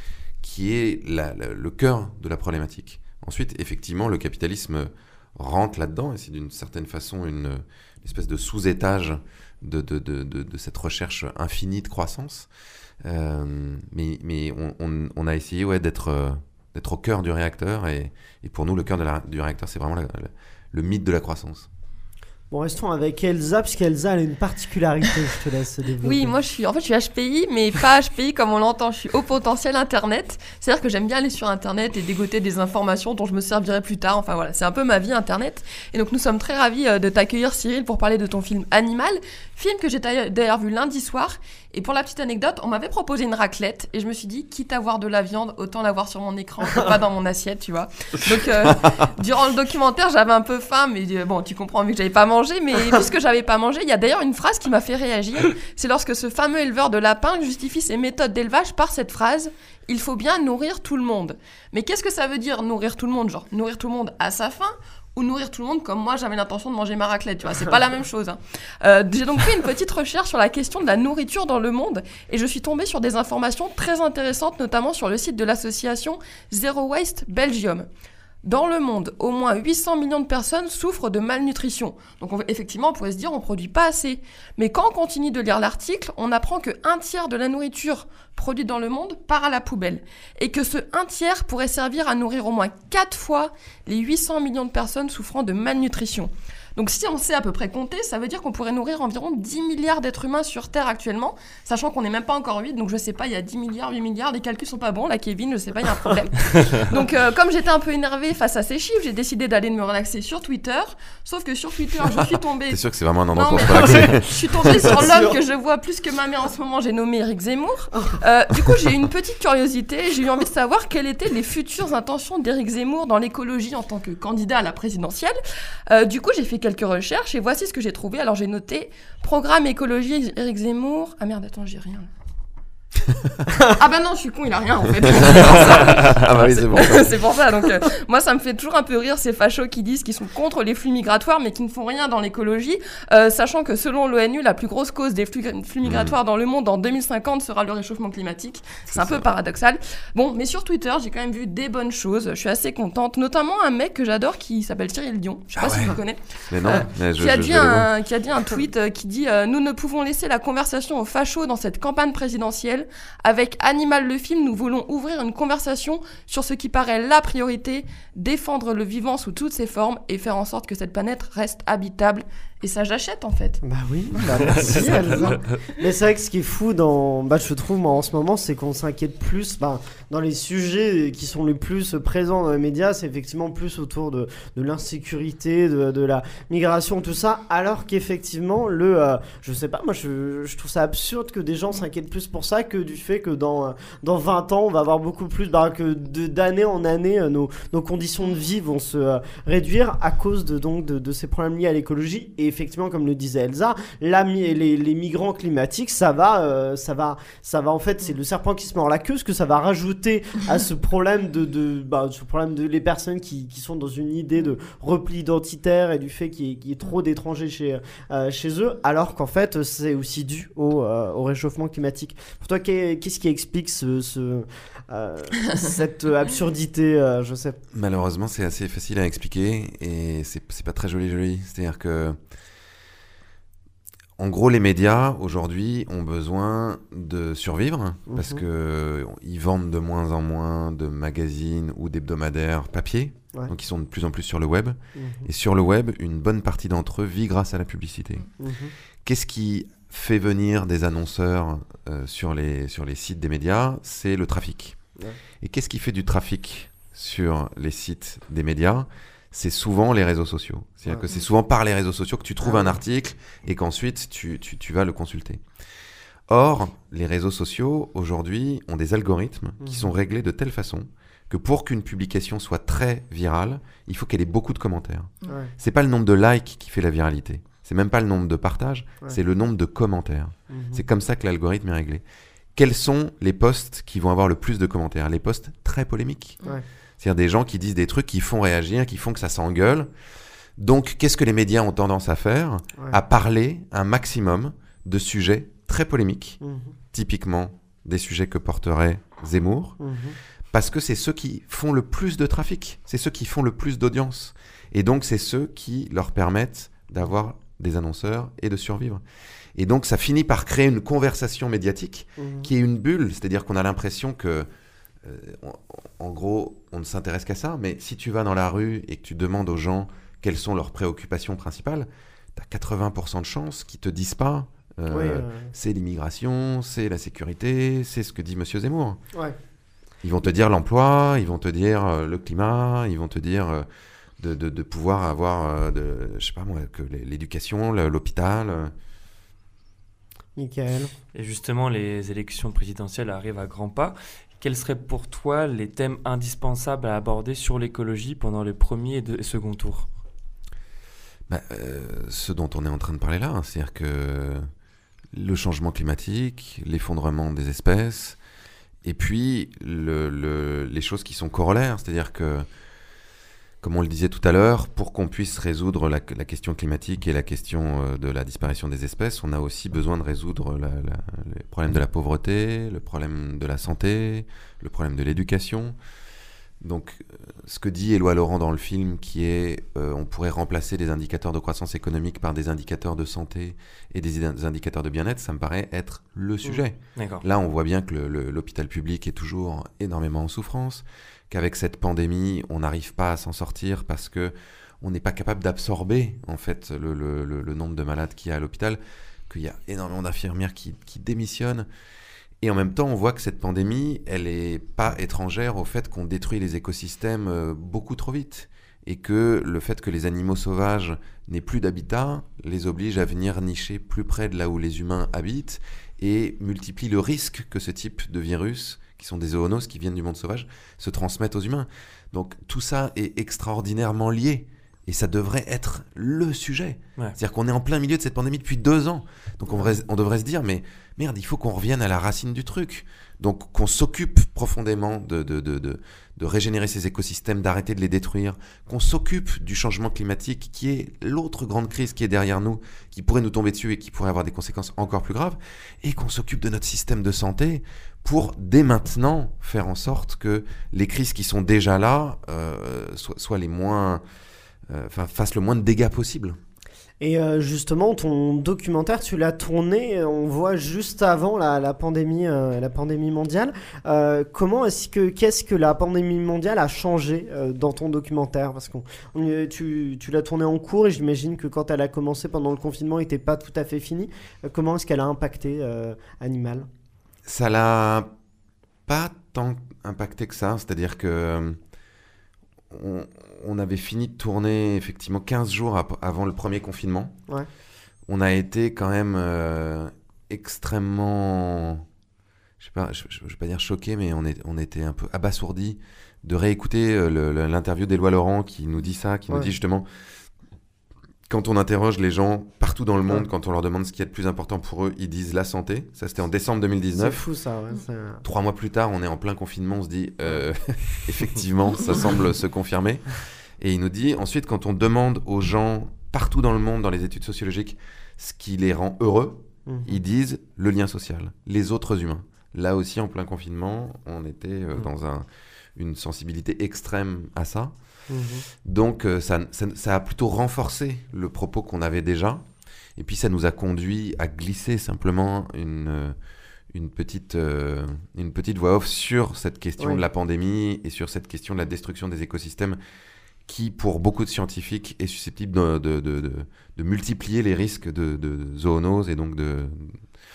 Speaker 7: qui est la- la- le cœur de la problématique. Ensuite, effectivement, le capitalisme rentre là-dedans, et c'est d'une certaine façon une, espèce de sous-étage de, cette recherche infinie de croissance. Euh, mais on, a essayé ouais, d'être au cœur du réacteur, et, pour nous, le cœur du réacteur, c'est vraiment le mythe de la croissance.
Speaker 1: Bon, restons avec Elsa, puisqu'Elsa elle a une particularité, je te laisse développer.
Speaker 8: Oui, moi je suis en fait je suis HPI mais pas HPI comme on l'entend, je suis haut potentiel internet. C'est-à-dire que j'aime bien aller sur internet et dégoter des informations dont je me servirai plus tard. Enfin voilà, c'est un peu ma vie internet. Et donc nous sommes très ravis euh, de t'accueillir Cyril pour parler de ton film Animal, film que j'ai d'ailleurs vu lundi soir et pour la petite anecdote, on m'avait proposé une raclette et je me suis dit quitte à voir de la viande, autant l'avoir sur mon écran que pas dans mon assiette, tu vois. Donc euh, durant le documentaire, j'avais un peu faim mais euh, bon, tu comprends vu que j'avais pas mangé mais puisque j'avais pas mangé, il y a d'ailleurs une phrase qui m'a fait réagir c'est lorsque ce fameux éleveur de lapins justifie ses méthodes d'élevage par cette phrase il faut bien nourrir tout le monde. Mais qu'est-ce que ça veut dire nourrir tout le monde? Genre nourrir tout le monde à sa faim? Ou nourrir tout le monde comme moi j'avais l'intention de manger ma raclette, tu vois, c'est pas la même chose. hein. Euh, J'ai donc fait une petite recherche sur la question de la nourriture dans le monde et je suis tombée sur des informations très intéressantes, notamment sur le site de l'association Zero Waste Belgium. Dans le monde, au moins 800 millions de personnes souffrent de malnutrition. Donc on- effectivement, on pourrait se dire on produit pas assez. Mais quand on continue de lire l'article, on apprend que un tiers de la nourriture produite dans le monde part à la poubelle. Et que ce un tiers pourrait servir à nourrir au moins 4 fois les 800 millions de personnes souffrant de malnutrition. Donc si on sait à peu près compter, ça veut dire qu'on pourrait nourrir environ 10 milliards d'êtres humains sur Terre actuellement, sachant qu'on n'est même pas encore 8, donc je sais pas, il y a 10 milliards, 8 milliards, les calculs sont pas bons, là Kevin, je sais pas, il y a un problème. donc euh, comme j'étais un peu énervée face à ces chiffres, j'ai décidé d'aller me relaxer sur Twitter, sauf que sur Twitter, je suis tombée
Speaker 7: T'es sûr que c'est vraiment un endroit pour se relaxer
Speaker 8: je suis tombée sur l'homme que je vois plus que ma mère en ce moment, j'ai nommé Eric Zemmour. Euh, du coup, j'ai eu une petite curiosité, j'ai eu envie de savoir quelles étaient les futures intentions d'Eric Zemmour dans l'écologie en tant que candidat à la présidentielle. Euh, du coup, j'ai fait quelques recherches et voici ce que j'ai trouvé. Alors, j'ai noté programme écologie Eric Zemmour. Ah merde, attends, j'ai rien. ah bah non, je suis con, il a rien en fait.
Speaker 7: Ah bah oui, c'est bon.
Speaker 8: c'est pour ça. Donc, euh, moi, ça me fait toujours un peu rire ces fachos qui disent qu'ils sont contre les flux migratoires, mais qui ne font rien dans l'écologie, euh, sachant que selon l'ONU, la plus grosse cause des flux, flux migratoires dans le monde en 2050 sera le réchauffement climatique. C'est un peu paradoxal. Bon, mais sur Twitter, j'ai quand même vu des bonnes choses. Je suis assez contente, notamment un mec que j'adore qui s'appelle Cyril Dion. Je sais pas
Speaker 7: Ah
Speaker 8: si
Speaker 7: ouais.
Speaker 8: tu le connais.
Speaker 7: Mais non,
Speaker 8: Euh,
Speaker 7: mais je,
Speaker 8: qui, a
Speaker 7: je-
Speaker 8: dit
Speaker 7: je
Speaker 8: un, qui a dit un tweet qui dit Nous ne pouvons laisser la conversation aux fachos dans cette campagne présidentielle. Avec Animal le film, nous voulons ouvrir une conversation sur ce qui paraît la priorité défendre le vivant sous toutes ses formes et faire en sorte que cette planète reste habitable. Et ça, j'achète en fait.
Speaker 1: Bah oui, bah merci Elsa. Mais c'est vrai que ce qui est fou dans, bah je trouve moi en ce moment, c'est qu'on s'inquiète plus, bah, dans les sujets qui sont les plus présents dans les médias, c'est effectivement plus autour de, de l'insécurité, de, de la migration, tout ça, alors qu'effectivement le, euh, je sais pas, moi je, je trouve ça absurde que des gens s'inquiètent plus pour ça que du fait que dans, dans 20 ans on va avoir beaucoup plus, bah, que de- d'année en année euh, nos, nos conditions de vie vont se euh, réduire à cause de, donc, de, de ces problèmes liés à l'écologie. Et effectivement, comme le disait Elsa, la, les, les migrants climatiques, ça va, euh, ça va, ça va en fait, c'est le serpent qui se mord la queue, ce que ça va rajouter à ce problème de, de, bah, ce problème de les personnes qui, qui sont dans une idée de repli identitaire et du fait qu'il y, ait- qu'il y ait trop d'étrangers chez, euh, chez eux, alors qu'en fait, c'est aussi dû au, euh, au réchauffement climatique. Pour toi, qu'est- qu'est-ce qui explique ce, ce, euh, cette absurdité, euh, je sais
Speaker 7: Malheureusement, c'est assez facile à expliquer et c'est pas très joli joli. C'est-à-dire que en gros, les médias aujourd'hui ont besoin de survivre parce
Speaker 1: Mhm.
Speaker 7: que ils vendent de moins en moins de magazines ou d'hebdomadaires papier,
Speaker 1: Ouais.
Speaker 7: donc ils sont de plus en plus sur le web.
Speaker 1: Mhm.
Speaker 7: Et sur le web, une bonne partie d'entre eux vit grâce à la publicité.
Speaker 1: Mhm.
Speaker 7: Qu'est-ce qui fait venir des annonceurs euh, sur, les, sur les sites des médias C'est le trafic.
Speaker 1: Ouais.
Speaker 7: Et qu'est-ce qui fait du trafic sur les sites des médias? C'est souvent les réseaux sociaux. C'est-à-dire que c'est souvent par les réseaux sociaux que tu trouves
Speaker 1: Ah
Speaker 7: un article et qu'ensuite tu, tu- tu vas le consulter. Or, les réseaux sociaux, aujourd'hui, ont des algorithmes qui
Speaker 1: Mhm.
Speaker 7: sont réglés de telle façon que pour qu'une publication soit très virale, il faut qu'elle ait beaucoup de commentaires.
Speaker 1: Ouais.
Speaker 7: C'est pas le nombre de likes qui fait la viralité. C'est même pas le nombre de partages,
Speaker 1: Ouais.
Speaker 7: c'est le nombre de commentaires.
Speaker 1: Mhm.
Speaker 7: C'est comme ça que l'algorithme est réglé. Quels sont les posts qui vont avoir le plus de commentaires? Les posts très polémiques.
Speaker 1: Ouais.
Speaker 7: C'est-à-dire des gens qui disent des trucs qui font réagir, qui font que ça s'engueule. Donc, qu'est-ce que les médias ont tendance à faire?
Speaker 1: Ouais.
Speaker 7: À parler un maximum de sujets très polémiques,
Speaker 1: Mhm.
Speaker 7: typiquement des sujets que porterait Zemmour,
Speaker 1: Mhm.
Speaker 7: parce que c'est ceux qui font le plus de trafic, c'est ceux qui font le plus d'audience. Et donc, c'est ceux qui leur permettent d'avoir des annonceurs et de survivre. Et donc, ça finit par créer une conversation médiatique
Speaker 1: Mhm.
Speaker 7: qui est une bulle, c'est-à-dire qu'on a l'impression que, euh, en, en gros, on ne s'intéresse qu'à ça, mais si tu vas dans la rue et que tu demandes aux gens quelles sont leurs préoccupations principales, tu as 80% de chances qu'ils te disent pas. euh,
Speaker 1: euh,
Speaker 7: C'est l'immigration, c'est la sécurité, c'est ce que dit Monsieur Zemmour.
Speaker 1: ouais.
Speaker 7: Ils vont te dire l'emploi, ils vont te dire euh, le climat, ils vont te dire de, de- de pouvoir avoir, euh, de, je sais pas moi, que l'é- l'éducation, l'hôpital. euh.
Speaker 1: Michael.
Speaker 9: Et justement, les élections présidentielles arrivent à grands pas. Quels seraient pour toi les thèmes indispensables à aborder sur l'écologie pendant les premiers et deux- et second tours?
Speaker 7: Bah, euh, ce dont on est en train de parler là, hein, c'est-à-dire que le changement climatique, l'effondrement des espèces, et puis le- le- les choses qui sont corollaires, c'est-à-dire que, comme on le disait tout à l'heure, pour qu'on puisse résoudre la, la question climatique et la question euh, de la disparition des espèces, on a aussi besoin de résoudre la- la- les problèmes de la pauvreté, le problème de la santé, le problème de l'éducation. Donc, euh, ce que dit Éloi Laurent dans le film, qui est euh, on pourrait remplacer des indicateurs de croissance économique par des indicateurs de santé et des, indicateurs de bien-être, ça me paraît être le sujet.
Speaker 9: D'accord.
Speaker 7: Là, on voit bien que l'hôpital public est toujours énormément en souffrance, qu'avec cette pandémie, on n'arrive pas à s'en sortir parce que on n'est pas capable d'absorber en fait le, nombre de malades qu'il y a à l'hôpital, qu'il y a énormément d'infirmières qui, qui démissionnent. Et en même temps, on voit que cette pandémie, elle n'est pas étrangère au fait qu'on détruit les écosystèmes euh, beaucoup trop vite. Et que le fait que les animaux sauvages n'aient plus d'habitat les oblige à venir nicher plus près de là où les humains habitent et multiplie le risque que ce type de virus, qui sont des zoonoses qui viennent du monde sauvage, se transmettent aux humains. Donc tout ça est extraordinairement lié. Et ça devrait être le sujet.
Speaker 9: Ouais.
Speaker 7: C'est-à-dire qu'on est en plein milieu de cette pandémie depuis deux ans. Donc on, devrait- on devrait se dire, mais merde, il faut qu'on revienne à la racine du truc. Donc qu'on s'occupe profondément de, de, de, de, de régénérer ces écosystèmes, d'arrêter de les détruire, qu'on s'occupe du changement climatique qui est l'autre grande crise qui est derrière nous, qui pourrait nous tomber dessus et qui pourrait avoir des conséquences encore plus graves, et qu'on s'occupe de notre système de santé pour dès maintenant faire en sorte que les crises qui sont déjà là euh, soient, soient les moins, enfin fassent le moins de dégâts possible.
Speaker 1: Et euh, justement, ton documentaire, tu l'as tourné, euh, on voit juste avant la, la pandémie, euh, la pandémie mondiale. Euh, comment est-ce que, qu'est-ce que la pandémie mondiale a changé euh, dans ton documentaire? Parce que tu, tu l'as tourné en cours et j'imagine que quand elle a commencé pendant le confinement, elle n'était pas tout à fait finie. Euh, comment est-ce qu'elle a impacté euh, Animal?
Speaker 7: Ça l'a pas tant impacté que ça, c'est-à-dire que euh, on, on avait fini de tourner effectivement 15 jours avant le premier confinement.
Speaker 1: Ouais.
Speaker 7: On a été quand même euh, extrêmement, je je vais pas dire choqué, mais on, est, on était un peu abasourdi de réécouter euh, l'interview d'Éloi Laurent qui nous dit ça, qui nous dit justement quand on interroge les gens partout dans le monde,
Speaker 1: Ouais.
Speaker 7: quand on leur demande ce qui est le plus important pour eux, ils disent la santé. Ça, c'était en décembre
Speaker 1: C'est
Speaker 7: 2019.
Speaker 1: fou ça. Ouais, c'est-
Speaker 7: Trois mois plus tard, on est en plein confinement, on se dit, euh, effectivement, ça semble se confirmer. Et il nous dit, ensuite, quand on demande aux gens partout dans le monde, dans les études sociologiques, ce qui les rend heureux,
Speaker 1: Mhm.
Speaker 7: ils disent le lien social, les autres humains. Là aussi, en plein confinement, on était euh,
Speaker 1: Mhm.
Speaker 7: dans un- une sensibilité extrême à ça.
Speaker 1: Mhm.
Speaker 7: Donc euh, ça, ça- ça a plutôt renforcé le propos qu'on avait déjà. Et puis ça nous a conduit à glisser simplement une, une, petite, euh, une petite voix off sur cette question
Speaker 1: Oui.
Speaker 7: de la pandémie et sur cette question de la destruction des écosystèmes qui, pour beaucoup de scientifiques, est susceptible de, de, de- de- de multiplier les risques de, de zoonose et donc de,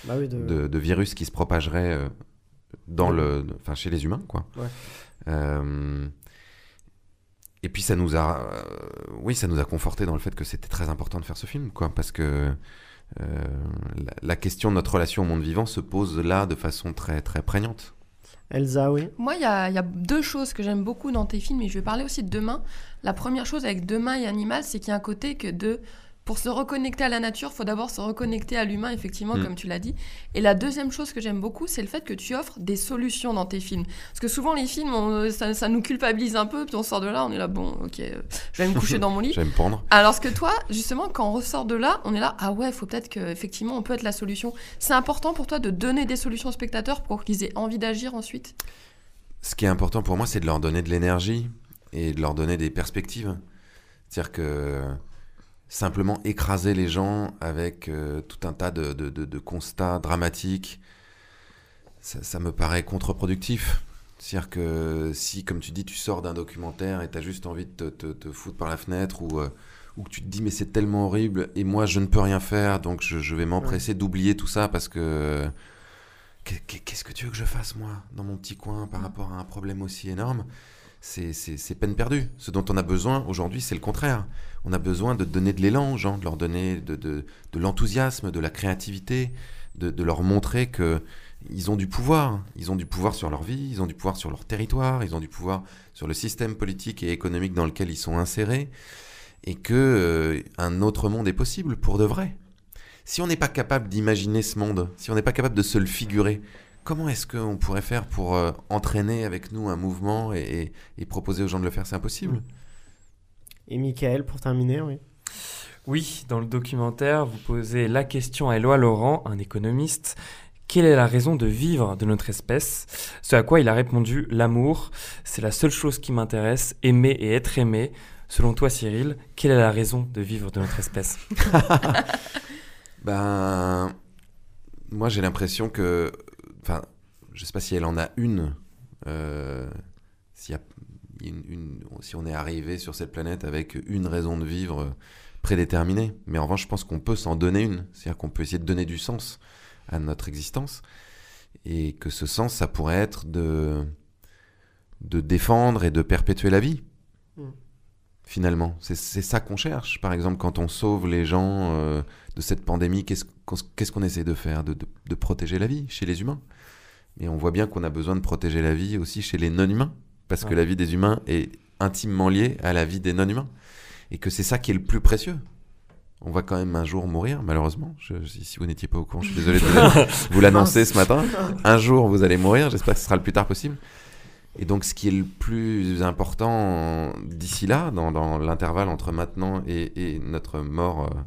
Speaker 1: Bah oui, de-
Speaker 7: virus qui se propageraient euh, dans
Speaker 1: Ouais.
Speaker 7: le, enfin, chez les humains. Quoi.
Speaker 1: Ouais.
Speaker 7: Euh, et puis ça nous a, euh, oui, ça nous a conforté dans le fait que c'était très important de faire ce film, quoi, parce que euh, la, la question de notre relation au monde vivant se pose là de façon très très prégnante.
Speaker 1: Elsa, oui.
Speaker 8: Moi, il y a, deux choses que j'aime beaucoup dans tes films, et je vais parler aussi de Demain. La première chose avec Demain et Animal, c'est qu'il y a un côté que de... Pour se reconnecter à la nature, il faut d'abord se reconnecter à l'humain, effectivement,
Speaker 7: Mm.
Speaker 8: comme tu l'as dit. Et la deuxième chose que j'aime beaucoup, c'est le fait que tu offres des solutions dans tes films. Parce que souvent, les films, on- ça, ça nous culpabilise un peu, puis on sort de là, on est là, bon, ok, euh, je vais me coucher dans mon lit.
Speaker 7: J'aime pendre.
Speaker 8: Alors que toi, justement, quand on ressort de là, on est là, ah ouais, faut peut-être qu'effectivement, on peut être la solution. C'est important pour toi de donner des solutions aux spectateurs pour qu'ils aient envie d'agir ensuite?
Speaker 7: Ce qui est important pour moi, c'est de leur donner de l'énergie et de leur donner des perspectives. C'est-à-dire que simplement écraser les gens avec euh, tout un tas de, de- de- de constats dramatiques, ça, ça me paraît contre-productif. C'est-à-dire que si, comme tu dis, tu sors d'un documentaire et tu as juste envie de te, te- te foutre par la fenêtre ou, euh, ou que tu te dis mais c'est tellement horrible et moi je ne peux rien faire donc je, je vais m'empresser d'oublier tout ça parce que Qu'est- qu'est- Qu'est-ce que tu veux que je fasse, moi, dans mon petit coin, par rapport à un problème aussi énorme? C'est- peine perdue. Ce dont on a besoin aujourd'hui, c'est le contraire. On a besoin de donner de l'élan de leur donner de, l'enthousiasme, de la créativité, de, de leur montrer que ils ont du pouvoir. Ils ont du pouvoir sur leur vie, ils ont du pouvoir sur leur territoire, ils ont du pouvoir sur le système politique et économique dans lequel ils sont insérés, et que euh, un autre monde est possible pour de vrai. Si on n'est pas capable d'imaginer ce monde, si on n'est pas capable de se le figurer, comment est-ce qu'on pourrait faire pour euh, entraîner avec nous un mouvement et, et- et proposer aux gens de le faire? C'est impossible.
Speaker 1: Et Michael, pour terminer, oui.
Speaker 9: Oui, dans le documentaire, vous posez la question à Éloi Laurent, un économiste. Quelle est la raison de vivre de notre espèce? Ce à quoi il a répondu L'amour, c'est la seule chose qui m'intéresse, aimer et être aimé. Selon toi, Cyril, quelle est la raison de vivre de notre espèce?
Speaker 7: Ben, moi j'ai l'impression que, enfin, je sais pas si elle en a une, euh, s'il y a une- si on est arrivé sur cette planète avec une raison de vivre prédéterminée. Mais en revanche, je pense qu'on peut s'en donner une, c'est-à-dire qu'on peut essayer de donner du sens à notre existence et que ce sens, ça pourrait être de de défendre et de perpétuer la vie.
Speaker 1: Mm.
Speaker 7: Finalement, c'est ça qu'on cherche. Par exemple, quand on sauve les gens euh, de cette pandémie, qu'est-ce qu'on qu'on essaie de faire? De, de- de protéger la vie chez les humains. Mais on voit bien qu'on a besoin de protéger la vie aussi chez les non-humains, parce que la vie des humains est intimement liée à la vie des non-humains. Et que c'est ça qui est le plus précieux. On va quand même un jour mourir, malheureusement. Je- si vous n'étiez pas au courant, je suis désolé de vous l'annoncer ce matin. Un jour, vous allez mourir. J'espère que ce sera le plus tard possible. Et donc, ce qui est le plus important d'ici là, dans, l'intervalle entre maintenant et, notre mort, euh,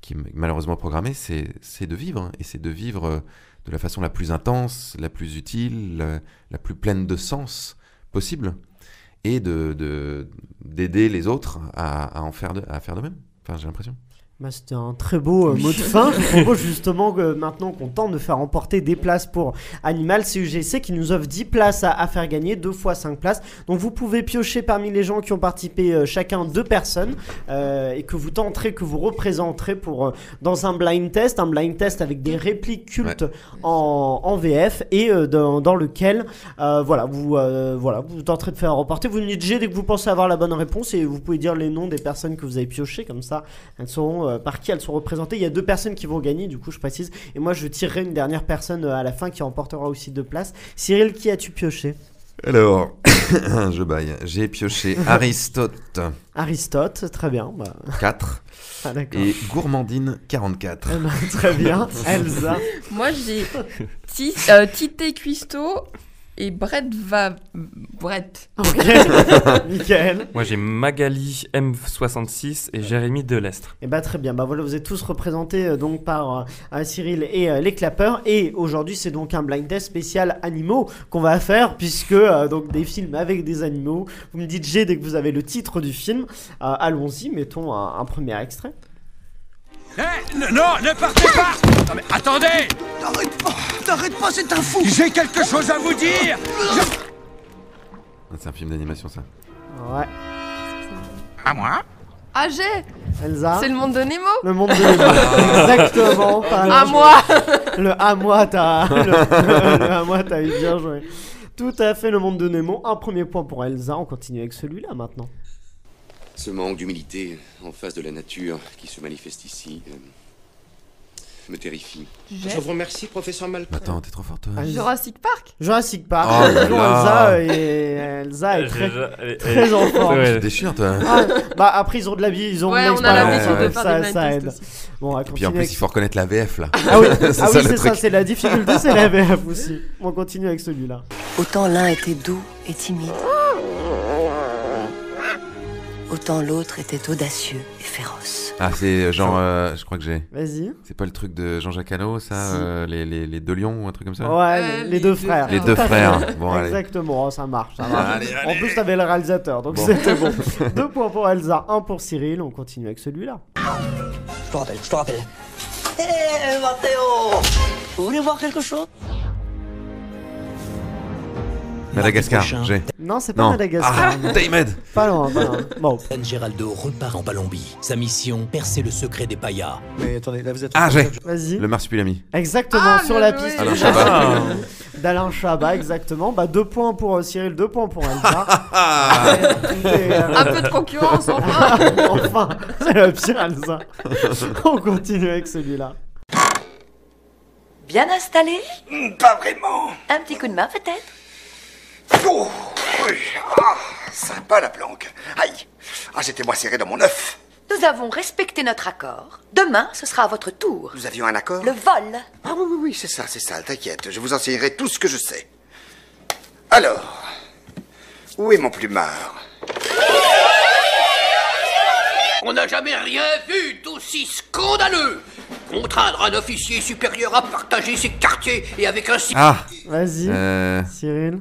Speaker 7: qui est malheureusement programmée, c'est de vivre. hein. Et c'est de vivre euh, de la façon la plus intense, la plus utile, la, plus pleine de sens possible. Et d'aider de, d'aider les autres à, en faire de, faire de même. Enfin, j'ai l'impression.
Speaker 1: Bah, C'était un très beau euh, mot de fin. Je vous propose justement que maintenant qu'on tente de faire emporter des places pour Animal, CUGC qui nous offre 10 places à, à faire gagner, 2 fois 5 places. Donc vous pouvez piocher parmi les gens qui ont participé euh, chacun deux personnes euh, et que vous tenterez, que vous représenterez pour, dans un blind test, un blind test avec des répliques cultes en, en VF et dans, dans lequel voilà, vous, voilà, vous tenterez de faire remporter. Vous nous dites dès que vous pensez avoir la bonne réponse et vous pouvez dire les noms des personnes que vous avez piochées comme ça. Elles seront euh, par qui elles sont représentées. Il y a deux personnes qui vont gagner, du coup, je précise. Et moi, je tirerai une dernière personne euh, à la fin qui remportera aussi deux places. Cyril, qui as-tu pioché?
Speaker 7: Alors, je baille. J'ai pioché Aristote
Speaker 1: Aristote, très bien. Bah,
Speaker 7: 4
Speaker 1: ah,
Speaker 7: et Gourmandine 44.
Speaker 1: Eh ben, très bien. Elsa.
Speaker 8: Moi, j'ai euh, Tité Cuisto et Brett va. Brett.
Speaker 1: Ok. Michael.
Speaker 9: Moi, j'ai Magali M66 et Jérémy Delestre.
Speaker 1: Et bah très bien, bah voilà, vous êtes tous représentés euh, donc par euh, Cyril et euh, les clappeurs. Et aujourd'hui, c'est donc un blind test spécial animaux qu'on va faire, puisque euh, donc des films avec des animaux. Vous me dites G dès que vous avez le titre du film. Euh, Allons-y, mettons un, un premier extrait.
Speaker 3: Eh, n- non, ne partez pas Non mais attendez
Speaker 5: T'arrêtes pas T'arrêtes pas, c'est un fou
Speaker 3: J'ai quelque chose à vous dire
Speaker 7: Ah, C'est un film d'animation, ça.
Speaker 1: Ouais.
Speaker 3: À moi
Speaker 8: AG
Speaker 1: Elsa.
Speaker 8: C'est le monde de Nemo
Speaker 1: Le monde de Nemo. Exactement.
Speaker 8: À moi.
Speaker 1: Le à moi, t'as. Le, le- le à moi, t'as eu bien joué. Tout à fait, le monde de Nemo. Un premier point pour Elsa. On continue avec celui-là maintenant.
Speaker 6: Ce manque d'humilité en face de la nature qui se manifeste ici euh, me terrifie.
Speaker 8: Je
Speaker 6: vous remercie, professeur Malcolm.
Speaker 7: Attends, t'es trop fort, toi.
Speaker 8: Jurassic Park
Speaker 1: Jurassic Park.
Speaker 7: Oh là
Speaker 1: Toujours
Speaker 7: là.
Speaker 1: Elsa et Elsa est très, très en forme.
Speaker 7: Tu te déchires, toi.
Speaker 1: Ah, bah après ils ont de la vie, ils ont
Speaker 8: Ouais,
Speaker 1: de
Speaker 8: on a
Speaker 1: l'expérience, ouais,
Speaker 8: faire
Speaker 1: ça, aide. Bon,
Speaker 7: Et puis en plus,
Speaker 1: avec-
Speaker 7: il faut reconnaître la VF, là.
Speaker 1: Ah oui,
Speaker 7: C'est
Speaker 1: ah
Speaker 7: ça,
Speaker 1: oui
Speaker 7: le
Speaker 1: c'est ça, c'est la difficulté, c'est la VF aussi. On continue avec celui-là.
Speaker 10: Autant l'un était doux et timide, autant l'autre était audacieux et féroce.
Speaker 7: Ah, c'est genre, euh, je crois que j'ai.
Speaker 1: Vas-y.
Speaker 7: C'est pas le truc de Jean-Jacques Hano, ça
Speaker 1: Si.
Speaker 7: euh, les, les, les deux lions ou un truc comme ça
Speaker 1: Ouais,
Speaker 8: Euh,
Speaker 1: les, les deux frères.
Speaker 7: Les deux frères. Bon, allez.
Speaker 1: Exactement, oh, ça marche, ça marche.
Speaker 7: Allez,
Speaker 1: En plus, t'avais le réalisateur, donc
Speaker 7: Bon.
Speaker 1: c'était bon. Deux points pour Elsa, un pour Cyril. On continue avec celui-là.
Speaker 5: Je te rappelle, je te rappelle. Hé, Mathéo Vous voulez voir quelque chose?
Speaker 7: Madagascar,
Speaker 5: Prochain.
Speaker 7: j'ai.
Speaker 1: Non, c'est pas
Speaker 7: Non.
Speaker 1: Madagascar.
Speaker 7: Ah. Daymed
Speaker 1: Pas loin, pas loin. Bon,
Speaker 11: Dan Geraldo repart en Palombie. Sa mission, percer le secret des payas.
Speaker 5: Mais attendez, là vous êtes...
Speaker 7: Ah, j'ai
Speaker 1: vas-y.
Speaker 7: Le marsupilami.
Speaker 1: Exactement,
Speaker 8: Ah,
Speaker 1: sur
Speaker 8: bien
Speaker 1: la
Speaker 8: joué.
Speaker 1: piste
Speaker 7: Alain Chabat.
Speaker 1: d'Alain Chabat, exactement. Bah, deux points pour euh, Cyril, deux points pour Elsa.
Speaker 7: Ah
Speaker 1: euh,
Speaker 8: Un peu de concurrence, enfin
Speaker 1: enfin, c'est la pire Elsa. On continue avec celui-là.
Speaker 10: Bien installé?
Speaker 3: Pas vraiment
Speaker 10: Un petit coup de main peut-être?
Speaker 3: Oh oui. Ah, Sympa la planque Aïe Ah, j'étais moins serré dans mon œuf
Speaker 10: Nous avons respecté notre accord. Demain, ce sera à votre tour.
Speaker 3: Nous avions un accord
Speaker 10: Le vol.
Speaker 3: Ah oui, oui, oui, c'est ça, c'est ça, t'inquiète, je vous enseignerai tout ce que je sais. Alors, où est mon plumard?
Speaker 5: On n'a jamais rien vu d'aussi scandaleux Contraindre un officier supérieur à partager ses quartiers et avec un...
Speaker 7: Ah
Speaker 1: Vas-y,
Speaker 7: euh...
Speaker 1: Cyril.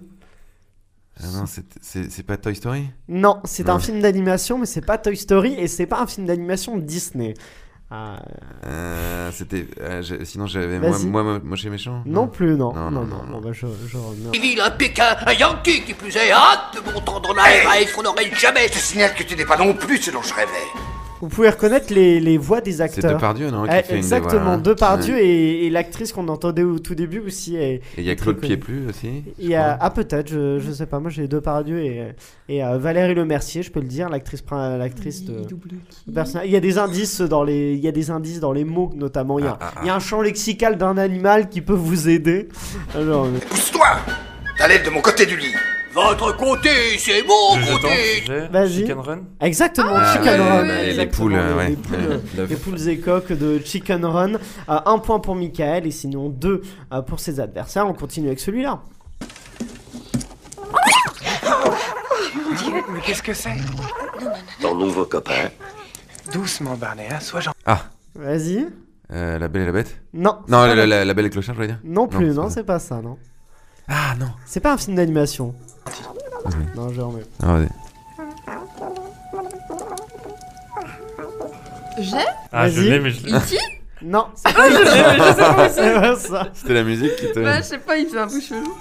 Speaker 7: Ah non, c'est- pas Toy Story?
Speaker 1: Non, c'est un
Speaker 7: Non.
Speaker 1: film d'animation, mais c'est pas Toy Story et c'est pas un film d'animation Disney. Ah,
Speaker 7: euh, C'était. euh, sinon, j'avais. Moi, moi, moi, moche et méchant
Speaker 1: non plus, non.
Speaker 7: Non,
Speaker 1: Non,
Speaker 7: non,
Speaker 1: non,
Speaker 7: non,
Speaker 1: bah, je, je.
Speaker 5: Civil, un Pékin, un Yankee qui plus est, hâte de dans la RAF qu'on n'aurait jamais...
Speaker 3: Je te signale que tu n'es pas non plus ce dont je rêvais?
Speaker 1: Vous pouvez reconnaître les, les voix des
Speaker 7: C'est
Speaker 1: acteurs.
Speaker 7: Depardieu, non qui
Speaker 1: Eh,
Speaker 7: fait une des
Speaker 1: exactement,
Speaker 7: voix, là.
Speaker 1: Depardieu
Speaker 7: Ouais.
Speaker 1: et, et l'actrice qu'on entendait au tout début aussi. est-
Speaker 7: Et il y a Claude. Pieplu aussi
Speaker 1: Il y a, ah peut-être, je, je sais pas, moi j'ai Depardieu et, et euh, Valérie Lemercier, je peux le dire, l'actrice l'actrice de. Il y a des indices dans les, il y a des indices dans les mots notamment. Il y a,
Speaker 7: Ah, ah,
Speaker 1: il y a un champ lexical d'un animal qui peut vous aider.
Speaker 3: Pousse-toi T'as l'aile de mon côté du lit.
Speaker 5: Votre côté, c'est mon
Speaker 9: Je
Speaker 5: côté
Speaker 9: tente, j'ai
Speaker 1: Vas-y.
Speaker 9: Chicken Run
Speaker 1: exactement,
Speaker 7: Ah,
Speaker 1: Chicken
Speaker 7: ouais,
Speaker 1: Run.
Speaker 7: ouais, les
Speaker 1: exactement,
Speaker 7: poules, ouais.
Speaker 1: les poules,
Speaker 7: Ouais.
Speaker 1: les poules et coques de Chicken Run. Euh, un point pour Michael et sinon deux euh, pour ses adversaires. On continue avec celui-là.
Speaker 3: Mais qu'est-ce que c'est?
Speaker 6: Ton nouveau copain.
Speaker 3: Doucement, Barney, hein, sois gentil.
Speaker 7: Ah
Speaker 1: Vas-y.
Speaker 7: euh, La Belle et la Bête?
Speaker 1: Non.
Speaker 7: Non, la,
Speaker 1: la-
Speaker 7: la- la Belle et Clochard, je voulais dire
Speaker 1: Non plus,
Speaker 7: c'est
Speaker 1: non,
Speaker 7: pas
Speaker 1: c'est pas ça, non.
Speaker 7: Ah non
Speaker 1: C'est pas un film d'animation. Non, je remets.
Speaker 7: Ah, vas-y.
Speaker 8: J'ai
Speaker 9: Ah, je
Speaker 1: Vas-y.
Speaker 9: l'ai, mais je l'ai.
Speaker 8: E.T.
Speaker 1: Non, c'est pas
Speaker 8: Je l'ai, mais je sais pas où
Speaker 1: C'est
Speaker 8: c'est
Speaker 1: pas ça.
Speaker 7: C'était la musique qui te.
Speaker 8: Bah, je sais pas, il fait un peu chelou.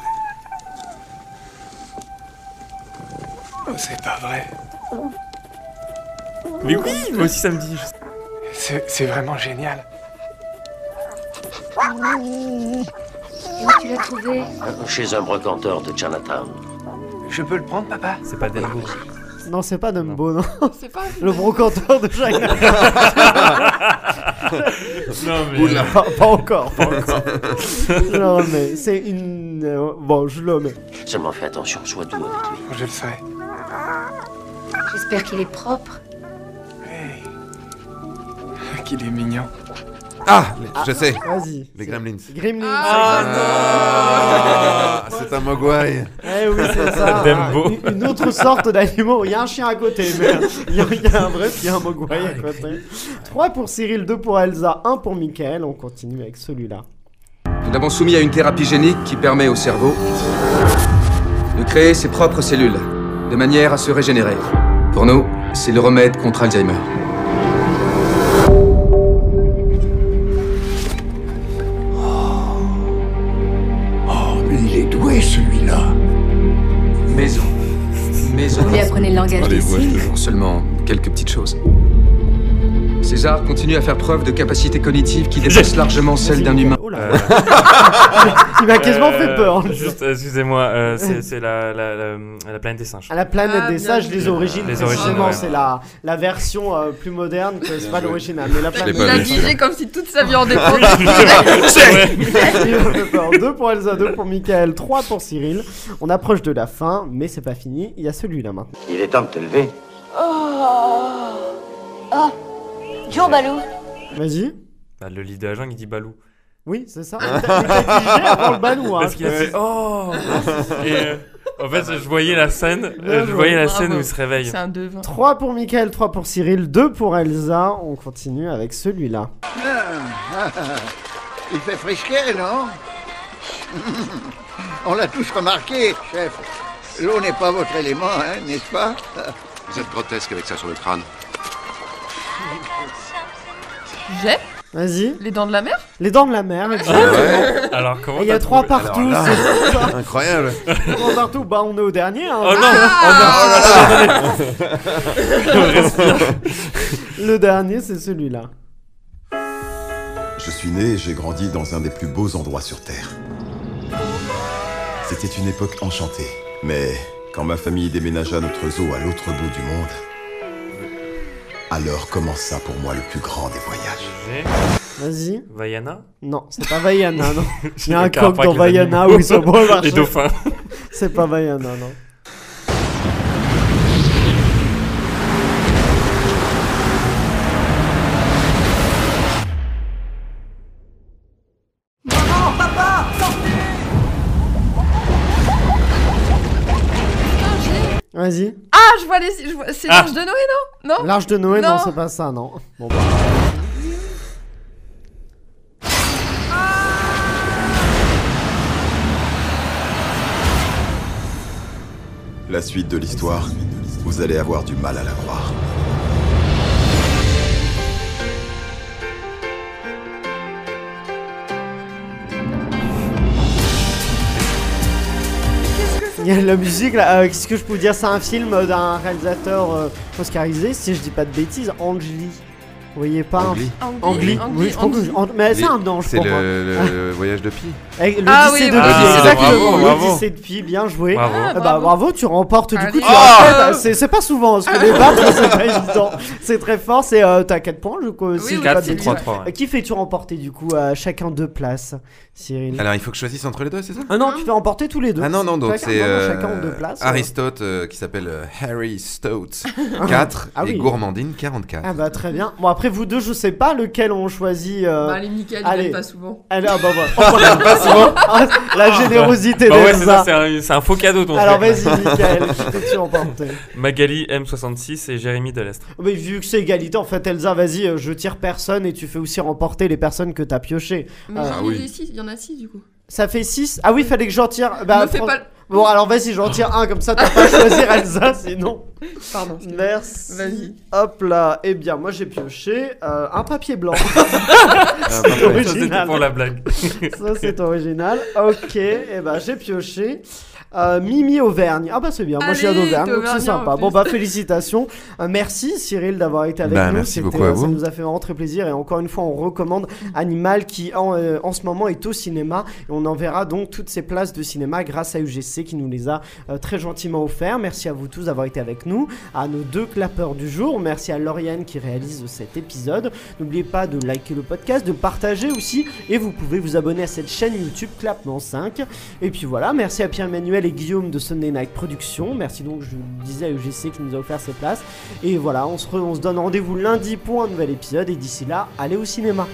Speaker 3: Oh, c'est pas vrai.
Speaker 9: Mais oui, moi aussi ça me dit.
Speaker 3: C'est vraiment génial.
Speaker 2: Où tu l'as trouvé?
Speaker 6: Chez un brocanteur de Chinatown.
Speaker 3: Je peux le prendre, papa?
Speaker 9: C'est pas Denbo.
Speaker 1: Non, c'est pas Dumbo, non.
Speaker 8: C'est pas
Speaker 1: Le brocanteur de Jacques.
Speaker 9: Non, mais.
Speaker 1: pas, pas encore, pas encore. Le remets. C'est une. euh, Bon, je le mets.
Speaker 6: Seulement fais attention, sois doux avec lui.
Speaker 3: Je le ferai.
Speaker 2: J'espère qu'il est propre.
Speaker 3: Hey. Qu'il est mignon.
Speaker 7: Ah Je sais
Speaker 1: Vas-y.
Speaker 7: Les Gremlins.
Speaker 1: Gremlins.
Speaker 7: Ah, c'est un Mogwai
Speaker 1: Eh oui, c'est ça.
Speaker 9: Dumbo.
Speaker 1: Une, une autre sorte d'animaux. Il y a un chien à côté, mais il y a, il y a un bref, il y a un mogwai à côté. 3 pour Cyril, 2 pour Elsa, 1 pour Michael. On continue avec celui-là.
Speaker 6: Nous l'avons soumis à une thérapie génique qui permet au cerveau de créer ses propres cellules, de manière à se régénérer. Pour nous, c'est le remède contre Alzheimer.
Speaker 2: Des signes
Speaker 6: Seulement quelques petites choses. César continue à faire preuve de capacités cognitives qui dépassent largement celles d'un humain.
Speaker 1: Oh là.
Speaker 9: Euh,
Speaker 1: Il m'a quasiment fait
Speaker 9: euh,
Speaker 1: peur.
Speaker 9: Juste, euh, excusez-moi, euh, c'est c'est la, la, la, la planète des singes.
Speaker 1: À la planète
Speaker 8: Ah,
Speaker 1: des
Speaker 8: bien
Speaker 1: sages,
Speaker 8: vu.
Speaker 1: les origines,
Speaker 9: Les origines,
Speaker 1: précisément,
Speaker 9: ouais.
Speaker 1: c'est la, la version euh, plus moderne, que c'est pas l'original. Mais la
Speaker 7: Je l'ai
Speaker 1: planète
Speaker 7: pas
Speaker 8: Il a
Speaker 7: vu,
Speaker 8: comme si toute sa vie en dépendait.
Speaker 1: Il m'a fait peur. 2 pour Elsa, 2 pour Michael, 3 pour Cyril. On approche de la fin, mais c'est pas fini. Il y a celui-là maintenant.
Speaker 5: Il est temps de te lever.
Speaker 2: Joe Balou.
Speaker 1: Vas-y.
Speaker 9: Bah, le lead de la jungle, il dit Balou.
Speaker 1: Oui, c'est ça. Il t'a digé avant le banou. Hein.
Speaker 9: Parce qu'il a Oh Et euh, en fait, je voyais la scène, euh, je voyais la
Speaker 8: Bravo.
Speaker 9: scène où il se réveille.
Speaker 8: C'est un devin.
Speaker 1: 3 pour Michael, 3 pour Cyril, 2 pour Elsa. On continue avec celui-là.
Speaker 5: Il fait frisquet, non? On l'a tous remarqué, chef. L'eau n'est pas votre élément, hein, n'est-ce pas?
Speaker 12: Vous êtes grotesque avec ça sur le crâne.
Speaker 8: J'ai
Speaker 1: Vas-y.
Speaker 8: les dents de la mer
Speaker 1: Les dents de la mer. exactement.
Speaker 7: Ouais,
Speaker 9: Alors, comment
Speaker 1: Il y a
Speaker 9: t'as
Speaker 1: 3
Speaker 9: trouvé
Speaker 1: partout.
Speaker 7: Là- incroyable.
Speaker 1: Trois partout. Bah, on est au dernier. Hein.
Speaker 9: Oh non
Speaker 1: Ah. Le dernier, c'est celui-là.
Speaker 12: Je suis né et j'ai grandi dans un des plus beaux endroits sur Terre. C'était une époque enchantée. Mais quand ma famille déménagea notre zoo à l'autre bout du monde, alors commença pour moi le plus grand des voyages.
Speaker 1: Vas-y.
Speaker 9: Vaiana
Speaker 1: Non, c'est pas Vaiana, non. Il y a un coq dans Vaiana où ils sont beaux
Speaker 9: Les dauphins.
Speaker 1: C'est pas Vaiana, non. Vas-y.
Speaker 8: Ah, je vois les. je vois- C'est
Speaker 9: Ah.
Speaker 8: l'ange de Noé, non? Non?
Speaker 1: L'arche de Noé, non,
Speaker 8: Non.
Speaker 1: c'est pas ça, non. Bon, bah.
Speaker 12: La suite de l'histoire, vous allez avoir du mal à la croire.
Speaker 1: Il y a la musique là. euh, Qu'est-ce que je peux dire C'est un film euh, d'un réalisateur euh, oscarisé, si je dis pas de bêtises, Angeli. Vous voyez pas un-
Speaker 7: Angli.
Speaker 1: Angli, oui, je mais c'est un ange
Speaker 7: C'est
Speaker 1: pour moi.
Speaker 7: le, le voyage de Pi.
Speaker 1: Eh,
Speaker 8: Ah
Speaker 1: L'Odyssée
Speaker 8: oui,
Speaker 1: de Pi,
Speaker 8: oui.
Speaker 1: exactement.
Speaker 9: Bravo, bravo.
Speaker 1: L'Odyssée de Pi, bien joué.
Speaker 9: Bravo.
Speaker 8: Ah,
Speaker 1: Eh bah,
Speaker 8: bravo.
Speaker 1: bravo, tu remportes du coup. Tu
Speaker 8: Oh
Speaker 1: remportes, bah, c'est pas souvent, parce que les battre, c'est pas évident. C'est très fort. C'est euh, t'as 4 points, je crois.
Speaker 8: Oui,
Speaker 1: je
Speaker 8: oui,
Speaker 1: dis pas de
Speaker 8: c'est
Speaker 1: bêtises.
Speaker 8: lui,
Speaker 9: 3-3.
Speaker 1: Euh, Qui fais-tu remporter du coup à chacun deux places, Cyril?
Speaker 7: Alors il faut que je choisisse entre les deux, c'est ça?
Speaker 1: Ah non, tu fais remporter tous les deux.
Speaker 7: Ah non, non, donc c'est euh,
Speaker 1: chacun en deux places.
Speaker 7: Aristote euh, qui s'appelle euh, Harry Stout 4
Speaker 1: Ah
Speaker 7: et. Gourmandine 44.
Speaker 1: Ah bah très bien. Bon après vous deux, je sais pas lequel on choisit. euh,
Speaker 8: Bah, les Michael, ils
Speaker 1: allez.
Speaker 8: viennent pas souvent.
Speaker 1: Allez, ah bah voilà. Oh, voilà, pas souvent. Ah, La générosité
Speaker 9: Bah ouais, c'est un, c'est un faux cadeau ton
Speaker 1: Alors vas-y, Michael, qui t'es-tu emporté
Speaker 9: Magali M66 et Jérémy Delestre.
Speaker 1: Mais vu que c'est égalité, en fait, Elsa, vas-y, euh, je tire personne et tu fais aussi remporter les personnes que t'as piochées.
Speaker 8: Mais
Speaker 1: Ah,
Speaker 8: j'en ai
Speaker 7: oui.
Speaker 8: il y en a 6 du coup.
Speaker 1: Ça fait 6 Ah oui, fallait que j'en tire. Bah,
Speaker 8: Me fais pas le-
Speaker 1: Bon, alors vas-y, j'en tire un, comme ça t'as pas à choisir Elsa, sinon.
Speaker 8: Pardon.
Speaker 1: Merci.
Speaker 8: Vas-y.
Speaker 1: Hop là. Eh bien, moi j'ai pioché euh, un papier blanc.
Speaker 7: Ah,
Speaker 1: c'est.
Speaker 9: Ça,
Speaker 1: original.
Speaker 9: pour la blague.
Speaker 1: Ça, c'est original. Ok, et ben j'ai pioché. Euh, Mimi Auvergne. Ah bah c'est bien, moi je viens
Speaker 8: Allez,
Speaker 1: d'Auvergne, donc c'est sympa. Bon bah félicitations. Euh, merci Cyril d'avoir été avec
Speaker 7: Bah,
Speaker 1: nous.
Speaker 7: merci beaucoup à
Speaker 1: Ça
Speaker 7: vous.
Speaker 1: nous a fait vraiment très plaisir et encore une fois on recommande Animal qui en, euh, en ce moment est au cinéma et on en verra donc toutes ces places de cinéma grâce à UGC qui nous les a euh, très gentiment offert. Merci à vous tous d'avoir été avec nous, à nos deux clapeurs du jour. Merci à Lauriane qui réalise cet épisode. N'oubliez pas de liker le podcast, de partager aussi et vous pouvez vous abonner à cette chaîne YouTube Clapement 5. Et puis voilà, merci à Pierre-Emmanuel Guillaume de Sunday Night Productions. Merci donc, je disais à UGC qui nous a offert ces places. Et voilà, on se, re- on se donne rendez-vous lundi pour un nouvel épisode et d'ici là, allez au cinéma.